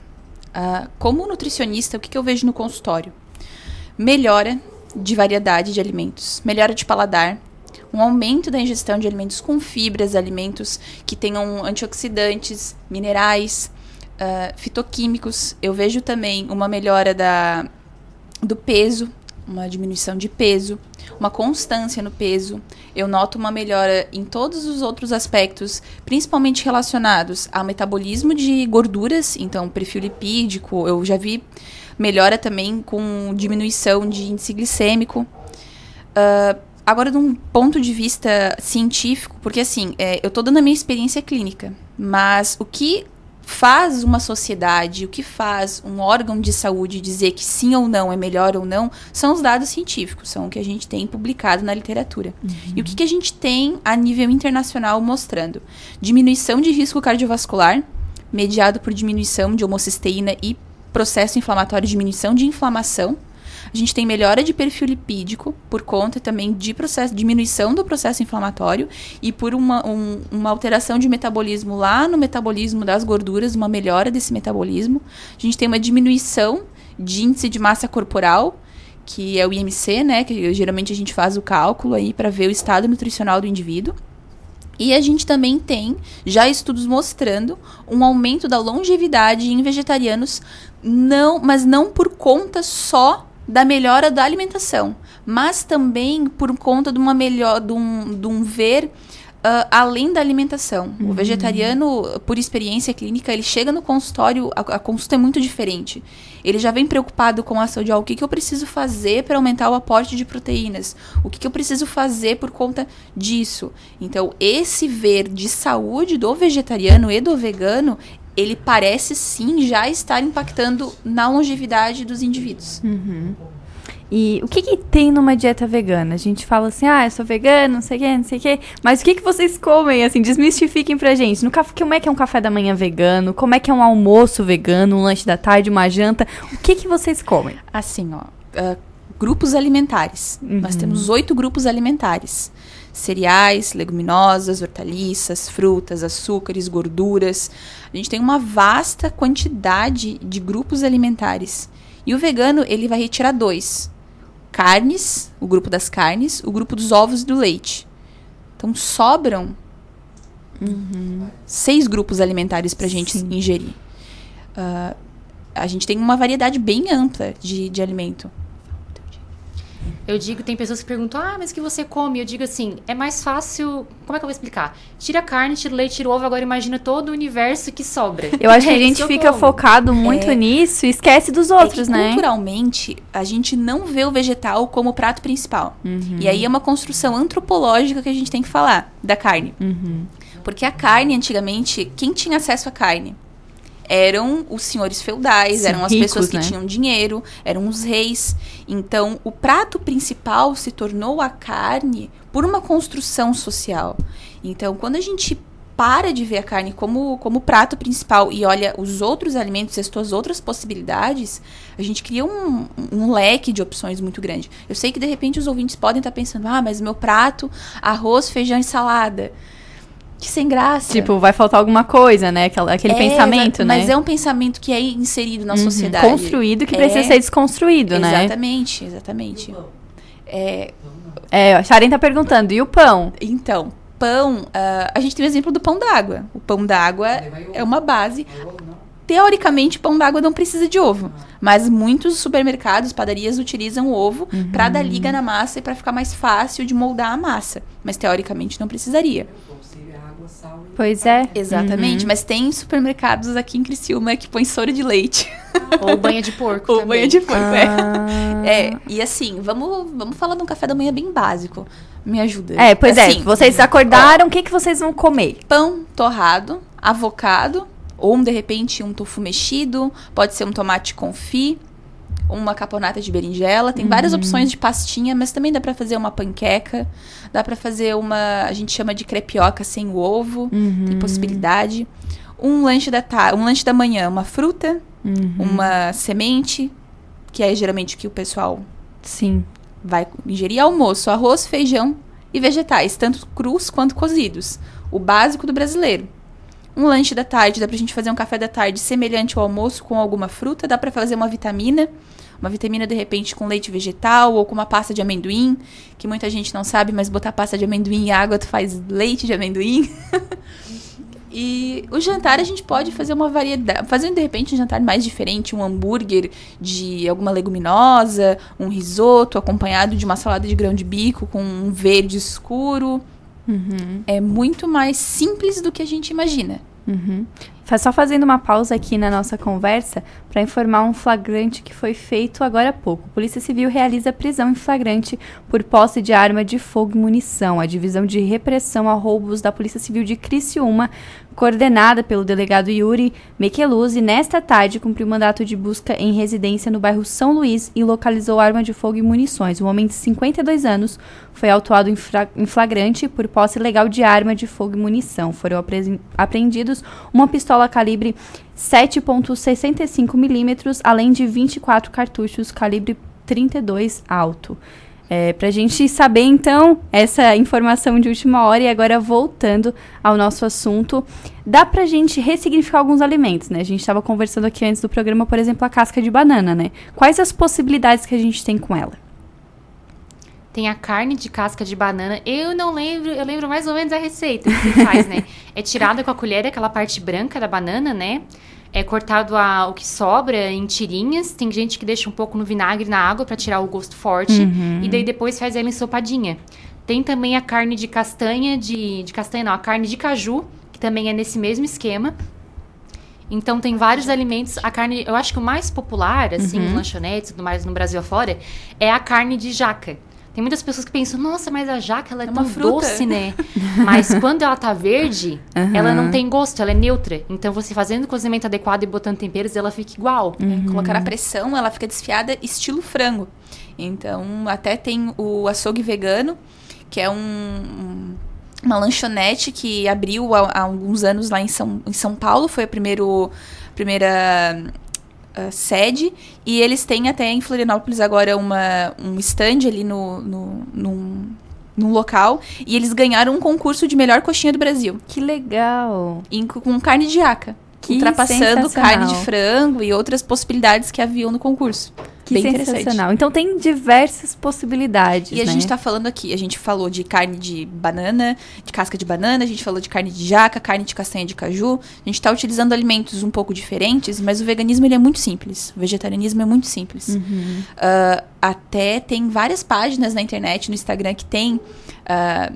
Ah, como nutricionista, o que, que eu vejo no consultório? Melhora de variedade de alimentos, melhora de paladar, um aumento da ingestão de alimentos com fibras, alimentos que tenham antioxidantes, minerais, ah, fitoquímicos. Eu vejo também uma melhora da, do peso, uma diminuição de peso, uma constância no peso. Eu noto uma melhora em todos os outros aspectos, principalmente relacionados ao metabolismo de gorduras, então perfil lipídico. Eu já vi melhora também com diminuição de índice glicêmico. Ah, agora, de um ponto de vista científico, porque assim, é, eu estou dando a minha experiência clínica, mas o que faz uma sociedade, o que faz um órgão de saúde dizer que sim ou não é melhor ou não, são os dados científicos, são o que a gente tem publicado na literatura. E o que, que a gente tem a nível internacional mostrando? Diminuição de risco cardiovascular, mediado por diminuição de homocisteína e processo inflamatório, diminuição de inflamação. A gente tem melhora de perfil lipídico por conta também de processo, diminuição do processo inflamatório e por uma, um- uma alteração de metabolismo lá no metabolismo das gorduras, uma melhora desse metabolismo. A gente tem uma diminuição de índice de massa corporal, que é o IMC, né? Que geralmente a gente faz o cálculo aí para ver o estado nutricional do indivíduo. E a gente também tem já estudos mostrando um aumento da longevidade em vegetarianos, não, mas não por conta só da melhora da alimentação, mas também por conta de uma melhor, de um, de um ver ah, além da alimentação. O vegetariano, por experiência clínica, ele chega no consultório, a, a consulta é muito diferente. Ele já vem preocupado com a saúde, ó, o que, que eu preciso fazer para aumentar o aporte de proteínas? O que, que eu preciso fazer por conta disso? Então, esse ver de saúde do vegetariano e do vegano, ele parece sim já estar impactando na longevidade dos indivíduos. E o que, que tem numa dieta vegana? A gente fala assim, ah, eu sou vegano, não sei o que, não sei o que. Mas o que, que vocês comem, assim, desmistifiquem pra gente. No café, como é que é um café da manhã vegano? Como é que é um almoço vegano, um lanche da tarde, uma janta? O que, que vocês comem? Assim, ó, ah, grupos alimentares. Nós temos oito grupos alimentares: cereais, leguminosas, hortaliças, frutas, açúcares, gorduras. A gente tem uma vasta quantidade de grupos alimentares. E o vegano, ele vai retirar dois: carnes, o grupo das carnes, o grupo dos ovos e do leite. Então sobram seis grupos alimentares para a gente Sim. ingerir. Ah, a gente tem uma variedade bem ampla de, de alimento. Eu digo, tem pessoas que perguntam, ah, mas o que você come? Eu digo assim, é mais fácil. Como é que eu vou explicar? Tira a carne, tira o leite, tira o ovo, agora imagina todo o universo que sobra. Eu acho que É a isso gente fica como. focado muito É. nisso e esquece dos outros, é que, né? Culturalmente, a gente não vê o vegetal como prato principal. E aí é uma construção antropológica que a gente tem que falar da carne. Porque a carne, antigamente, quem tinha acesso à carne? Eram os senhores feudais, Sim, eram as ricos, pessoas que né? tinham dinheiro, eram os reis. Então, o prato principal se tornou a carne por uma construção social. Então, quando a gente para de ver a carne como, como prato principal e olha os outros alimentos e as suas outras possibilidades, a gente cria um, um leque de opções muito grande. Eu sei que de repente os ouvintes podem estar pensando, ah, mas meu prato, arroz, feijão e salada. Que sem graça. Tipo, vai faltar alguma coisa, né? Aquela- Aquele É, pensamento, né? Mas é um pensamento que é inserido na Uhum. sociedade. Construído que É, precisa ser desconstruído, né? Exatamente, exatamente. É, É, a Sharon tá perguntando, e o pão? Então, pão, ah, a gente tem o exemplo do pão d'água. O pão d'água é uma base. Teoricamente, pão d'água não precisa de ovo, mas muitos supermercados, padarias utilizam o ovo pra dar liga na massa e pra ficar mais fácil de moldar a massa. Mas teoricamente não precisaria. Pois é. Exatamente, mas tem supermercados aqui em Criciúma que põe soro de leite. Ou banha de porco. Ou também. banha de porco, é. Ah. É, e assim, vamos, vamos falar de um café da manhã bem básico. Me ajuda. É, pois é. Assim, Vocês acordaram, o que, que vocês vão comer? pão torrado, avocado, ou de repente um tofu mexido, pode ser um tomate confit, uma caponata de berinjela, tem várias opções de pastinha, mas também dá pra fazer uma panqueca, dá pra fazer uma, a gente chama de crepioca sem o ovo, tem possibilidade. Um lanche da ta um lanche da manhã, uma fruta, Uhum. uma semente, que é geralmente o que o pessoal Sim. vai ingerir almoço, arroz, feijão e vegetais, tanto crus quanto cozidos. O básico do brasileiro. Um lanche da tarde, dá pra gente fazer um café da tarde semelhante ao almoço com alguma fruta, dá pra fazer uma vitamina, uma vitamina de repente com leite vegetal ou com uma pasta de amendoim, que muita gente não sabe, mas botar pasta de amendoim e água tu faz leite de amendoim. E o jantar a gente pode fazer uma variedade, fazer de repente um jantar mais diferente, um hambúrguer de alguma leguminosa, um risoto acompanhado de uma salada de grão de bico com um verde escuro. É muito mais simples do que a gente imagina. Uhum. Só fazendo uma pausa aqui na nossa conversa para informar um flagrante que foi feito agora há pouco. Polícia Civil realiza prisão em flagrante por posse de arma de fogo e munição. A divisão de repressão a roubos da Polícia Civil de Criciúma, coordenada pelo delegado Yuri Mecheluzzi, nesta tarde cumpriu mandato de busca em residência no bairro São Luís e localizou arma de fogo e munições. Um homem de 52 anos foi autuado em, flagrante por posse ilegal de arma de fogo e munição. Foram apreendidos uma pistola calibre 7.65 milímetros, além de 24 cartuchos calibre 32 alto. É, pra gente saber, então, essa informação de última hora e agora voltando ao nosso assunto, dá pra gente ressignificar alguns alimentos, né? A gente estava conversando aqui antes do programa, por exemplo, a casca de banana, né? Quais as possibilidades que a gente tem com ela? Tem a carne de casca de banana. Eu não lembro, eu lembro mais ou menos a receita que você faz, né? É tirada com a colher aquela parte branca da banana, né? É cortado a, o que sobra em tirinhas. Tem gente que deixa um pouco no vinagre na água pra tirar o gosto forte. E daí depois faz ela ensopadinha. Tem também a carne de castanha, de, de castanha não, a carne de caju, que também é nesse mesmo esquema. Então tem vários alimentos. A carne, eu acho que o mais popular, assim, em lanchonetes e tudo mais no Brasil afora, é a carne de jaca. Tem muitas pessoas que pensam, nossa, mas a jaca ela é, É uma tão fruta." doce, né? mas quando ela tá verde, ela não tem gosto, ela é neutra. Então você fazendo o cozimento adequado e botando temperos, ela fica igual. É, Colocar a pressão, ela fica desfiada estilo frango. Então, até tem o açougue vegano, que é um, um- uma lanchonete que abriu há, há alguns anos lá em São, em São Paulo. Foi a primeiro, primeira ah, sede. E eles têm até em Florianópolis agora uma, um stand ali no, no, num, num local. E eles ganharam um concurso de melhor coxinha do Brasil. Que legal! em- com carne de jaca. Que ultrapassando carne de frango e outras possibilidades que haviam no concurso. Que Bem sensacional. Então tem diversas possibilidades, E a né? gente tá falando aqui, a gente falou de carne de banana, de casca de banana, a gente falou de carne de jaca, carne de castanha de caju. A gente tá utilizando alimentos um pouco diferentes, mas o veganismo ele é muito simples. O vegetarianismo é muito simples. Uhum. Ah, até tem várias páginas na internet, no Instagram, que tem. ah,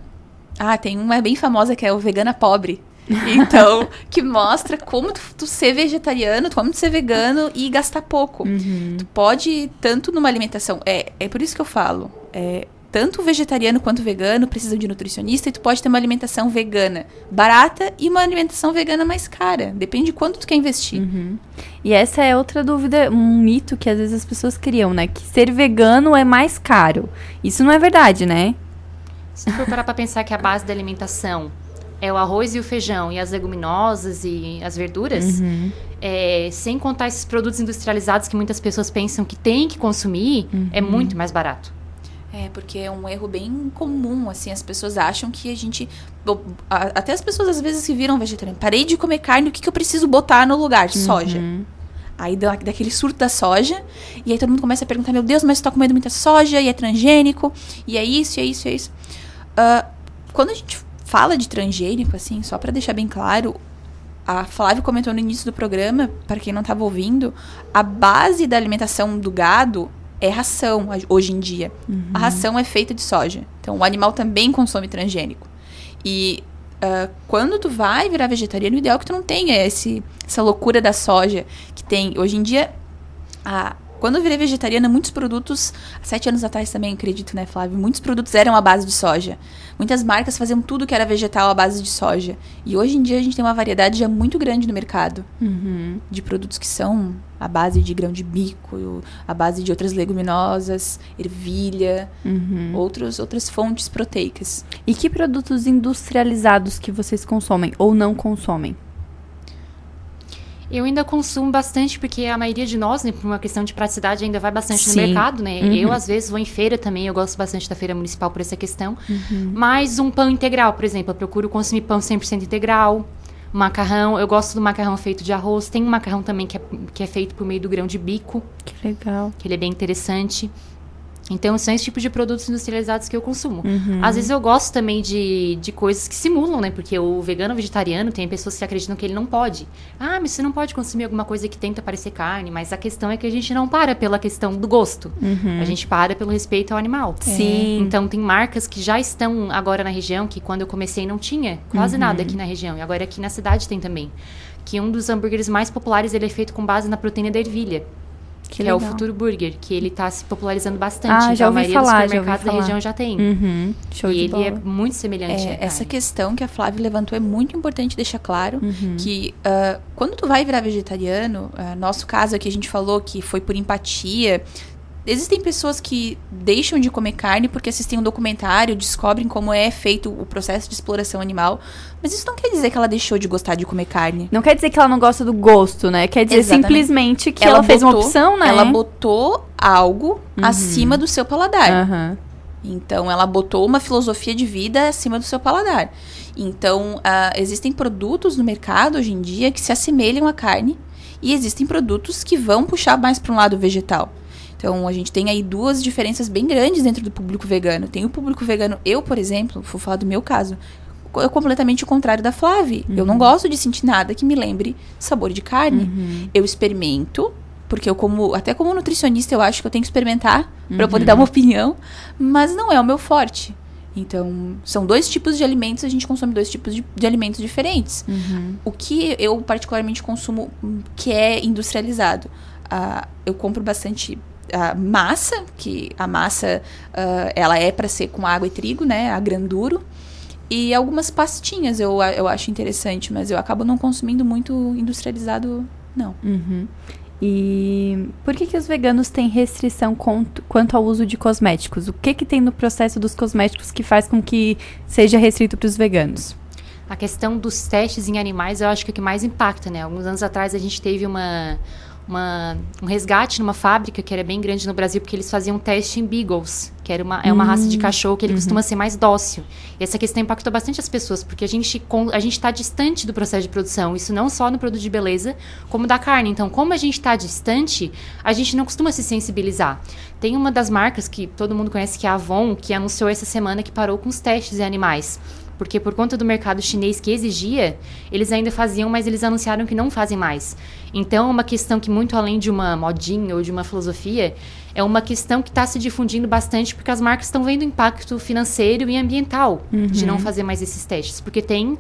ah, tem uma bem famosa que é o Vegana Pobre. Então, que mostra como tu, tu ser vegetariano, como tu ser vegano e gastar pouco. Uhum. Tu pode, tanto numa alimentação. É, é por isso que eu falo. É, tanto vegetariano quanto vegano precisam de nutricionista e tu pode ter uma alimentação vegana barata e uma alimentação vegana mais cara. Depende de quanto tu quer investir. Uhum. E essa é outra dúvida, um mito que às vezes as pessoas criam, né? Que ser vegano é mais caro. Isso não é verdade, né? Se for parar pra pensar que a base da alimentação é o arroz e o feijão e as leguminosas e as verduras, Uhum. é, sem contar esses produtos industrializados que muitas pessoas pensam que tem que consumir, é muito mais barato. É, porque é um erro bem comum, assim, as pessoas acham que a gente... bo- a- Até as pessoas às vezes se viram vegetarianas. Parei de comer carne, o que, que eu preciso botar no lugar? Soja. Aí dá daquele surto da soja, e aí todo mundo começa a perguntar, meu Deus, mas tu tá comendo muita soja, e é transgênico, e é isso, e é isso, e é isso. Ah, quando a gente fala de transgênico, assim, só pra deixar bem claro, a Flávia comentou no início do programa, para quem não estava ouvindo, a base da alimentação do gado é ração hoje em dia. A ração é feita de soja. Então o animal também consome transgênico. E ah, quando tu vai virar vegetariano, o ideal é que tu não tenha esse, essa loucura da soja que tem. Hoje em dia, a- quando eu virei vegetariana, muitos produtos, sete anos atrás também, acredito, né, Flávio? Muitos produtos eram à base de soja. Muitas marcas faziam tudo que era vegetal à base de soja. E hoje em dia a gente tem uma variedade já muito grande no mercado Uhum. de produtos que são à base de grão de bico, à base de outras leguminosas, ervilha, Uhum. outros, outras fontes proteicas. E que produtos industrializados que vocês consomem ou não consomem? Eu ainda consumo bastante, porque a maioria de nós, né, por uma questão de praticidade, ainda vai bastante Sim. no mercado, né? Uhum. Eu, às vezes, vou em feira também, eu gosto bastante da feira municipal por essa questão. Uhum. Mas um pão integral, por exemplo, eu procuro consumir pão 100% integral, macarrão, eu gosto do macarrão feito de arroz. Tem um macarrão também que é, que é feito por meio do grão de bico, Que legal. que ele é bem interessante. Então, são esse tipo de produtos industrializados que eu consumo. Uhum. Às vezes eu gosto também de, de coisas que simulam, né? Porque o vegano vegetariano tem pessoas que acreditam que ele não pode. Ah, mas você não pode consumir alguma coisa que tenta parecer carne. Mas a questão é que a gente não para pela questão do gosto. A gente para pelo respeito ao animal. Uhum. Sim. Então, tem marcas que já estão agora na região, que quando eu comecei não tinha quase nada Uhum. aqui na região. E agora aqui na cidade tem também. Que um dos hambúrgueres mais populares, ele é feito com base na proteína da ervilha. Que Que, é o. Futuro Burger, que ele tá se popularizando bastante. Ah, então já a ouvi maioria falar, dos supermercados da região já tem. Uhum. Show e de ele bola. é muito semelhante É, essa carne. questão que a Flávia levantou é muito importante deixar claro Uhum. que ah, quando tu vai virar vegetariano, ah, nosso caso aqui a gente falou que foi por empatia. Existem pessoas que deixam de comer carne porque assistem um documentário, descobrem como é feito o processo de exploração animal, mas isso não quer dizer que ela deixou de gostar de comer carne. Não quer dizer que ela não gosta do gosto, né? Quer dizer Exatamente. simplesmente que ela, fez uma opção, né? Ela botou algo Uhum. acima do seu paladar. Aham. Então, ela botou uma filosofia de vida acima do seu paladar. Então, ah, existem produtos no mercado hoje em dia que se assemelham à carne e existem produtos que vão puxar mais para um lado vegetal. Então, a gente tem aí duas diferenças bem grandes dentro do público vegano. Tem o público vegano, eu, por exemplo, vou falar do meu caso, é completamente o contrário da Flávia. Eu não gosto de sentir nada que me lembre sabor de carne. Eu experimento, porque eu como, até como nutricionista, eu acho que eu tenho que experimentar para eu poder dar uma opinião, mas não é o meu forte. Então, são dois tipos de alimentos, a gente consome dois tipos de, de alimentos diferentes. O que eu particularmente consumo, hum, que é industrializado, ah, eu compro bastante ah, massa, que a massa ah, ela é para ser com água e trigo, né, a granduro. E algumas pastinhas eu, a- eu acho interessante, mas eu acabo não consumindo muito industrializado, não. Uhum. E por que, que os veganos têm restrição quanto, quanto ao uso de cosméticos? O que, que tem no processo dos cosméticos que faz com que seja restrito para os veganos? A questão dos testes em animais, eu acho que é o que mais impacta, né? Alguns anos atrás a gente teve uma, uma- um resgate numa fábrica que era bem grande no Brasil, porque eles faziam teste em beagles, que era uma, é uma raça de cachorro que ele costuma ser mais dócil. E essa questão impactou bastante as pessoas, porque a gente a gente está distante do processo de produção. Isso não só no produto de beleza, como da carne. Então, como a gente está distante, a gente não costuma se sensibilizar. Tem uma das marcas que todo mundo conhece, que é a Avon, que anunciou essa semana que parou com os testes em animais. Porque por conta do mercado chinês que exigia, eles ainda faziam, mas eles anunciaram que não fazem mais. Então, é uma questão que, muito além de uma modinha ou de uma filosofia, é uma questão que está se difundindo bastante porque as marcas estão vendo o impacto financeiro e ambiental de não fazer mais esses testes. Porque tem,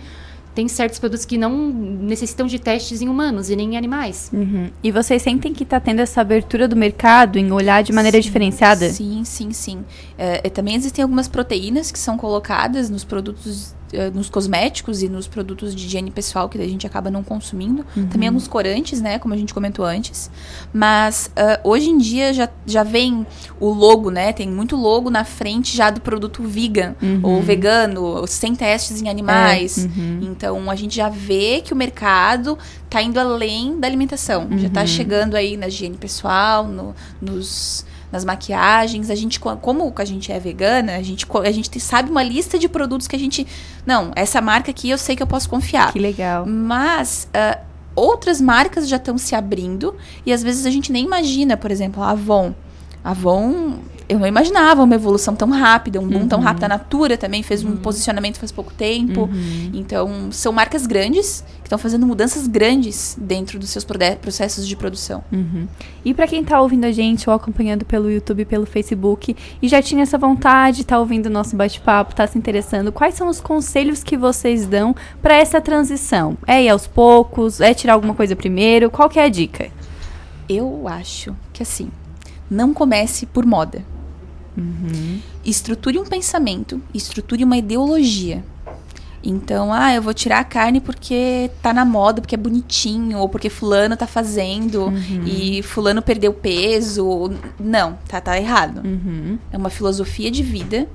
tem certos produtos que não necessitam de testes em humanos e nem em animais. Uhum. E vocês sentem que está tendo essa abertura do mercado em olhar de maneira Sim, diferenciada? Sim, sim, sim. É, é, também existem algumas proteínas que são colocadas nos produtos, nos cosméticos e nos produtos de higiene pessoal que a gente acaba não consumindo. Também alguns corantes, né, como a gente comentou antes. Mas ah, hoje em dia já, já vem o logo, né, tem muito logo na frente já do produto vegan ou vegano, sem testes em animais. Então a gente já vê que o mercado tá indo além da alimentação. Já tá chegando aí na higiene pessoal, no- nos, nas maquiagens. A gente, co- como a gente é vegana, a gente, a gente te- sabe uma lista de produtos que a gente. Não, essa marca aqui eu sei que eu posso confiar. Que legal. Mas ah, outras marcas já estão se abrindo e às vezes a gente nem imagina, por exemplo, a Avon. A Avon, eu não imaginava uma evolução tão rápida, um boom tão rápido. A Natura também fez um posicionamento faz pouco tempo. Então, são marcas grandes que estão fazendo mudanças grandes dentro dos seus processos de produção. Uhum. E para quem tá ouvindo a gente ou acompanhando pelo YouTube, pelo Facebook e já tinha essa vontade, tá ouvindo o nosso bate-papo, tá se interessando, quais são os conselhos que vocês dão para essa transição? É ir aos poucos? É tirar alguma coisa primeiro? Qual que é a dica? Eu acho que assim, não comece por moda. Estruture um pensamento, estruture uma ideologia. Então, ah, eu vou tirar a carne porque tá na moda, porque é bonitinho, ou porque fulano tá fazendo e fulano perdeu peso. Não, tá, tá errado. Uhum. É uma filosofia de vida.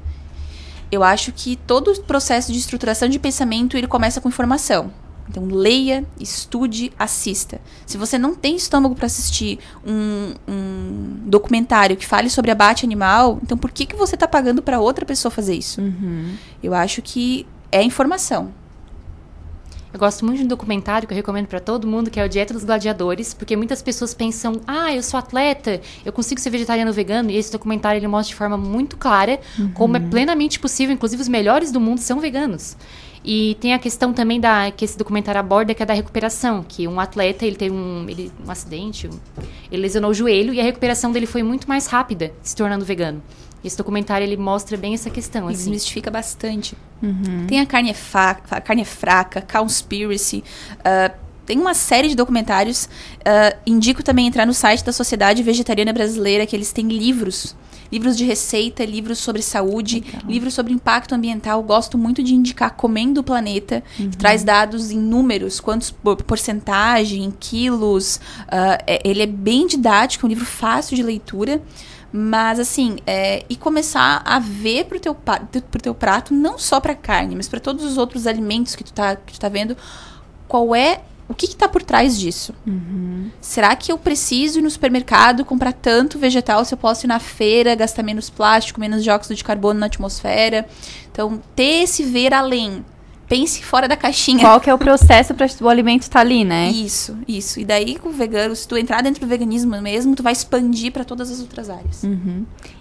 Eu acho que todo o processo de estruturação de pensamento, ele começa com informação. Então leia, estude, assista. Se você não tem estômago para assistir um, um documentário que fale sobre abate animal, então por que, que você está pagando para outra pessoa fazer isso? Eu acho que é informação. Eu gosto muito de um documentário que eu recomendo pra todo mundo, que é o Dieta dos Gladiadores, porque muitas pessoas pensam, ah, eu sou atleta, eu consigo ser vegetariano ou vegano, e esse documentário ele mostra de forma muito clara como é plenamente possível, inclusive os melhores do mundo são veganos. E tem a questão também da que esse documentário aborda, que é da recuperação, que um atleta, ele teve um, ele, um acidente, um- ele lesionou o joelho e a recuperação dele foi muito mais rápida, se tornando vegano. Esse documentário ele mostra bem essa questão, E assim. desmistifica bastante. Tem a carne é, fa- a carne fraca, Cowspiracy. ah, tem uma série de documentários. ah, indico também entrar no site da Sociedade Vegetariana Brasileira, que eles têm livros. Livros de receita, livros sobre saúde, livros sobre impacto ambiental. Gosto muito de indicar Comendo o Planeta, que traz dados em números, quantos por- porcentagem, em quilos. ah, é- ele é bem didático, é um livro fácil de leitura. Mas assim, é, e começar a ver pro teu, pro teu prato, não só pra carne, mas pra todos os outros alimentos que tu tá, que tu tá vendo, qual é. O que, que tá por trás disso? Será que eu preciso ir no supermercado comprar tanto vegetal se eu posso ir na feira, gastar menos plástico, menos dióxido de carbono na atmosfera? Então, ter esse ver além. Pense fora da caixinha. Qual que é o processo para o alimento estar ali, né? Isso, isso. E daí com o vegano, se tu entrar dentro do veganismo mesmo, tu vai expandir pra todas as outras áreas.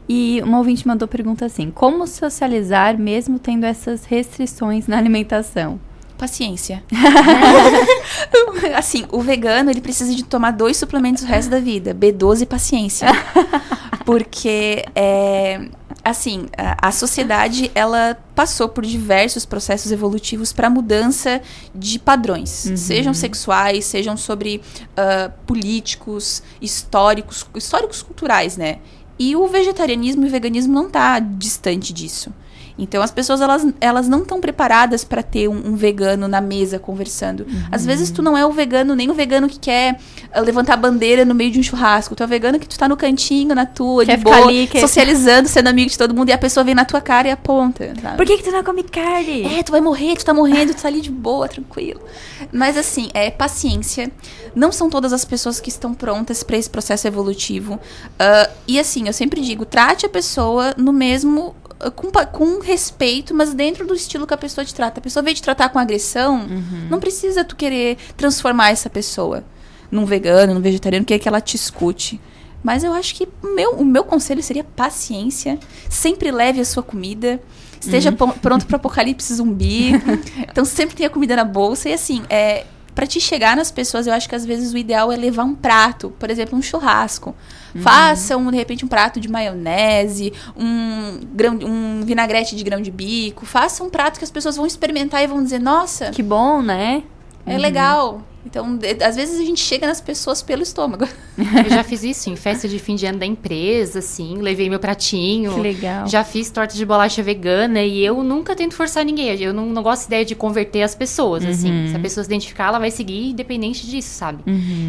E uma ouvinte mandou pergunta assim: como socializar mesmo tendo essas restrições na alimentação? Paciência. assim, o vegano, ele precisa de tomar dois suplementos o resto da vida. B12 e paciência. Porque, é, assim, a, a sociedade, ela passou por diversos processos evolutivos para mudança de padrões. Sejam sexuais, sejam sobre ah, políticos, históricos, históricos culturais, né? E o vegetarianismo e o veganismo não tá distante disso. Então as pessoas elas, elas não estão preparadas para ter um, um vegano na mesa conversando. Às vezes tu não é o vegano, nem o vegano que quer ah, levantar a bandeira no meio de um churrasco. Tu é o vegano que tu tá no cantinho, na tua, Quer de boa, ali, quer- socializando, sendo amigo de todo mundo, e a pessoa vem na tua cara e aponta. sabe? Por que, que tu não come carne? É, tu vai morrer, tu tá morrendo, tu tá ali de boa, tranquilo. Mas assim, é paciência. Não são todas as pessoas que estão prontas para esse processo evolutivo. Ah, e assim, eu sempre digo, trate a pessoa no mesmo. Com, com respeito, mas dentro do estilo que a pessoa te trata. A pessoa veio te tratar com agressão, não precisa tu querer transformar essa pessoa num vegano, num vegetariano, quer que ela te escute. Mas eu acho que o meu, o meu conselho seria paciência. Sempre leve a sua comida. Esteja pon- pronto para apocalipse zumbi. então sempre tenha comida na bolsa. E assim, é, para te chegar nas pessoas, eu acho que às vezes o ideal é levar um prato. Por exemplo, um churrasco. Faça, um, de repente, um prato de maionese, um, grão, um vinagrete de grão de bico. Faça um prato que as pessoas vão experimentar e vão dizer, nossa, Que bom, né? é legal. Então, às vezes a gente chega nas pessoas pelo estômago. Eu já fiz isso em festa de fim de ano da empresa, assim, levei meu pratinho. Que legal. Já fiz torta de bolacha vegana e eu nunca tento forçar ninguém. Eu não, não gosto da ideia de converter as pessoas, assim. Se a pessoa se identificar, ela vai seguir independente disso, sabe?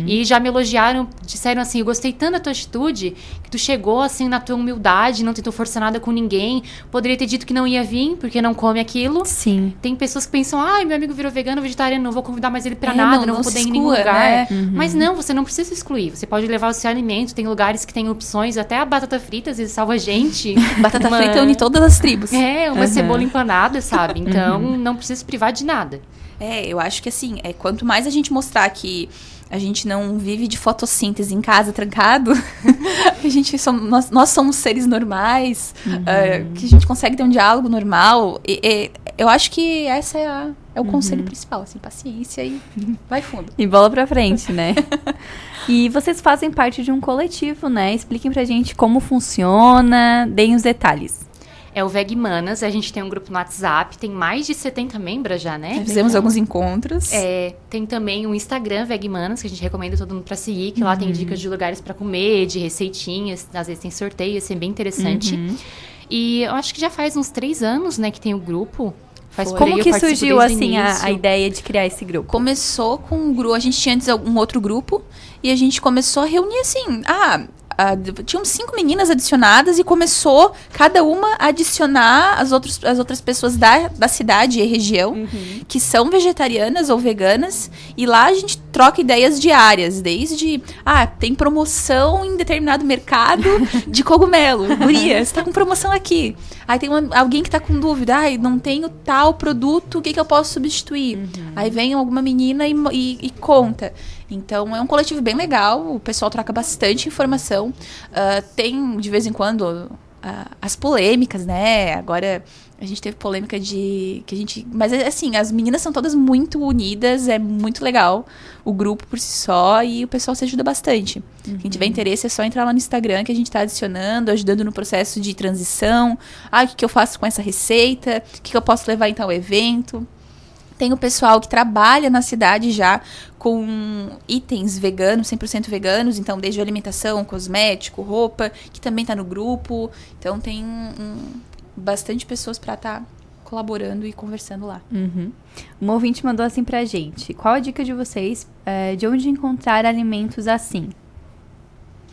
E já me elogiaram, disseram assim, eu gostei tanto da tua atitude, que tu chegou, assim, na tua humildade, não tentou forçar nada com ninguém. Poderia ter dito que não ia vir, porque não come aquilo. Sim. Tem pessoas que pensam, ai, meu amigo virou vegano, vegetariano, não vou convidar mais ele pra É, nada, não- não, não poder ir em nenhum exclua, lugar. né? Mas não, você não precisa se excluir. Você pode levar o seu alimento. Tem lugares que tem opções, até a batata frita às vezes salva a gente. Batata Uma- frita une todas as tribos. É, uma cebola empanada, sabe? Então, não precisa se privar de nada. É, eu acho que assim, é, quanto mais a gente mostrar que a gente não vive de fotossíntese em casa trancado, a gente som- nós, nós somos seres normais, é, que a gente consegue ter um diálogo normal. e- e eu acho que essa é, a- é o conselho principal, assim, paciência e vai fundo. E bola pra frente, né? e vocês fazem parte de um coletivo, né? Expliquem pra gente como funciona, deem os detalhes. É o Vegmanas, a gente tem um grupo no WhatsApp, tem mais de 70 membros já, né? Fizemos alguns encontros. É, tem também o Instagram Vegmanas, que a gente recomenda todo mundo pra seguir, que lá tem dicas de lugares pra comer, de receitinhas, às vezes tem sorteio, assim, bem interessante. E eu acho que já faz uns três anos, né, que tem o grupo. Faz Como que surgiu, assim, a, a ideia de criar esse grupo? começou com um grupo. A gente tinha antes um outro grupo e a gente começou a reunir assim. Ah, a- tinham cinco meninas adicionadas e começou cada uma a adicionar as, outros, as outras pessoas da, da cidade e região que são vegetarianas ou veganas. E lá a gente troca ideias diárias, desde ah, tem promoção em determinado mercado de cogumelo. Guria, você tá com promoção aqui. Aí tem uma- alguém que tá com dúvida, ai, não tenho tal produto, o que, que eu posso substituir? Aí vem alguma menina e, e- e conta. Então é um coletivo bem legal, o pessoal troca bastante informação. Ah, tem de vez em quando ah, as polêmicas, né? Agora a gente teve polêmica de que a gente, mas assim, as meninas são todas muito unidas, é muito legal o grupo por si só e o pessoal se ajuda bastante. Quem tiver interesse é só entrar lá no Instagram que a gente tá adicionando, ajudando no processo de transição. Ah, o que, que eu faço com essa receita? O que, que eu posso levar então ao evento? Tem o pessoal que trabalha na cidade já com itens veganos, 100% veganos, então desde alimentação, cosmético, roupa, que também tá no grupo. Então tem um- bastante pessoas para estar colaborando e conversando lá. Uhum. Um ouvinte mandou assim pra gente. Qual a dica de vocês eh, de onde encontrar alimentos assim?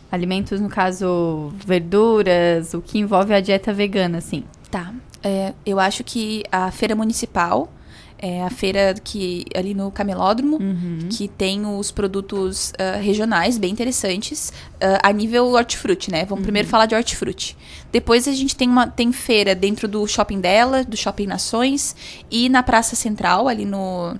Alimentos, no caso, verduras, o que envolve a dieta vegana, assim. Tá. É, eu acho que a feira municipal é a feira que ali no Camelódromo, que tem os produtos ah, regionais bem interessantes ah, a nível hortifruti, né? Vamos primeiro falar de hortifruti. Depois a gente tem uma tem feira dentro do shopping dela, do shopping Nações e na Praça Central ali no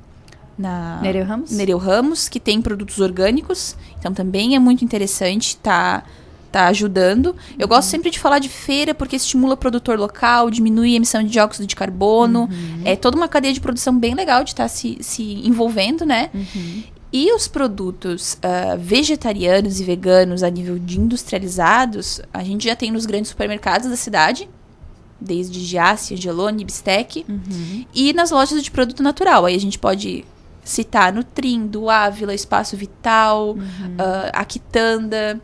na Nereu Ramos? Nereu Ramos, que tem produtos orgânicos. Então também é muito interessante tá tá ajudando. Eu gosto sempre de falar de feira porque estimula o produtor local, diminui a emissão de dióxido de carbono. É toda uma cadeia de produção bem legal de estar se, se envolvendo, né? E os produtos ah, vegetarianos e veganos a nível de industrializados, a gente já tem nos grandes supermercados da cidade, desde Giasse, Angelone, Bistec, e nas lojas de produto natural. Aí a gente pode citar Nutrim, do Ávila, Espaço Vital, ah, a Quitanda.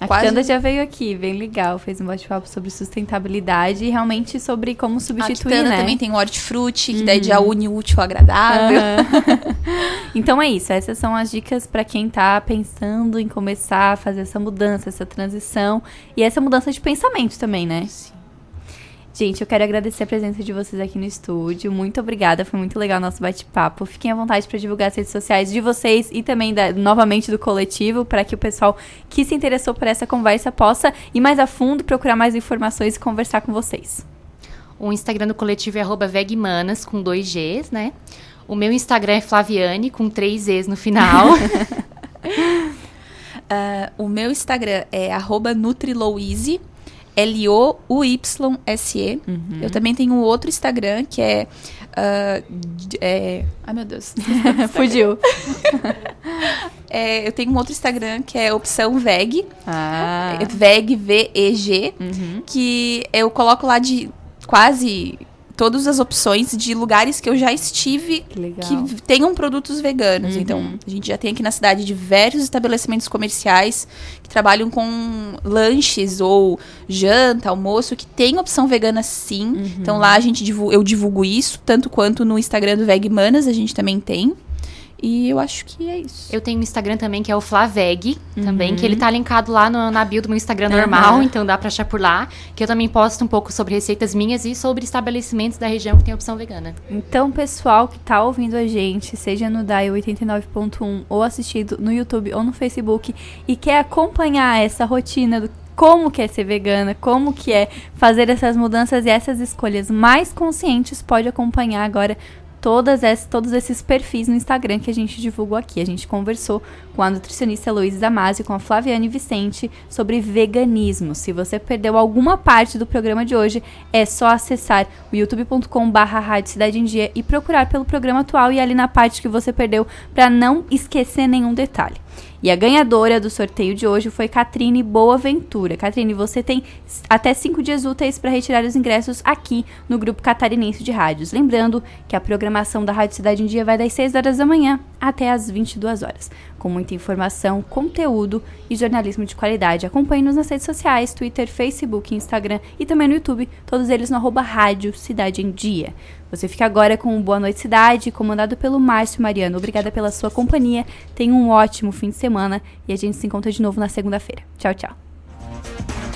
A Quase- Kitanda já veio aqui, bem legal. Fez um bate-papo sobre sustentabilidade e realmente sobre como A substituir, Quitanda né? também tem o hortifruti, que daí já une o útil ao agradável. Então é isso, essas são as dicas para quem tá pensando em começar a fazer essa mudança, essa transição e essa mudança de pensamento também, né? Gente, eu quero agradecer a presença de vocês aqui no estúdio. Muito obrigada, foi muito legal o nosso bate-papo. Fiquem à vontade para divulgar as redes sociais de vocês e também da- novamente do coletivo, para que o pessoal que se interessou por essa conversa possa ir mais a fundo, procurar mais informações e conversar com vocês. O Instagram do coletivo é arroba vegmanas, com dois Gs, né? O meu Instagram é Flaviane, com três Es no final. Ah, o meu Instagram é arroba NutriLouise, L-O-U-Y-S-E. Eu também tenho outro Instagram que é, d- é... Ai, meu Deus. Fugiu. É, eu tenho um outro Instagram que é opção veg, Ah. veg, V-E-G, que eu coloco lá de quase todas as opções de lugares que eu já estive Que que tenham produtos veganos. Então, a gente já tem aqui na cidade diversos estabelecimentos comerciais que trabalham com lanches ou janta, almoço, que tem opção vegana sim. Então lá a gente divu- eu divulgo isso, tanto quanto no Instagram do Vegmanas a gente também tem. E eu acho que é isso. Eu tenho um Instagram também que é o Flaveg, também, que ele tá linkado lá no- na bio do meu Instagram normal, então dá pra achar por lá. Que eu também posto um pouco sobre receitas minhas e sobre estabelecimentos da região que tem opção vegana. Então, pessoal que tá ouvindo a gente, seja no DAI 89.1 ou assistindo no YouTube ou no Facebook e quer acompanhar essa rotina do como que é ser vegana, como que é fazer essas mudanças e essas escolhas mais conscientes, pode acompanhar agora todas essas, todos esses perfis no Instagram que a gente divulgou aqui. A gente conversou com a nutricionista Luísa Damasio e com a Flaviane Vicente sobre veganismo. Se você perdeu alguma parte do programa de hoje, é só acessar o youtube.com barra Cidade em Dia e procurar pelo programa atual e ali na parte que você perdeu para não esquecer nenhum detalhe. E a ganhadora do sorteio de hoje foi Catrine Boaventura. Catrine, você tem até cinco dias úteis para retirar os ingressos aqui no Grupo Catarinense de Rádios. Lembrando que a programação da Rádio Cidade em Dia vai das 6 horas da manhã até as 22 horas, com muita informação, conteúdo e jornalismo de qualidade. Acompanhe-nos nas redes sociais, Twitter, Facebook, Instagram e também no YouTube, todos eles no arroba Rádio Cidade em Dia. Você fica agora com o Boa Noite Cidade, comandado pelo Márcio Mariano. Obrigada pela sua companhia. Tenha um ótimo fim de semana e a gente se encontra de novo na segunda-feira. Tchau, tchau.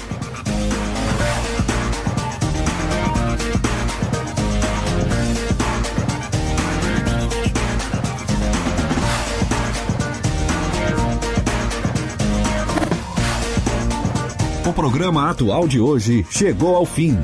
O programa atual de hoje chegou ao fim.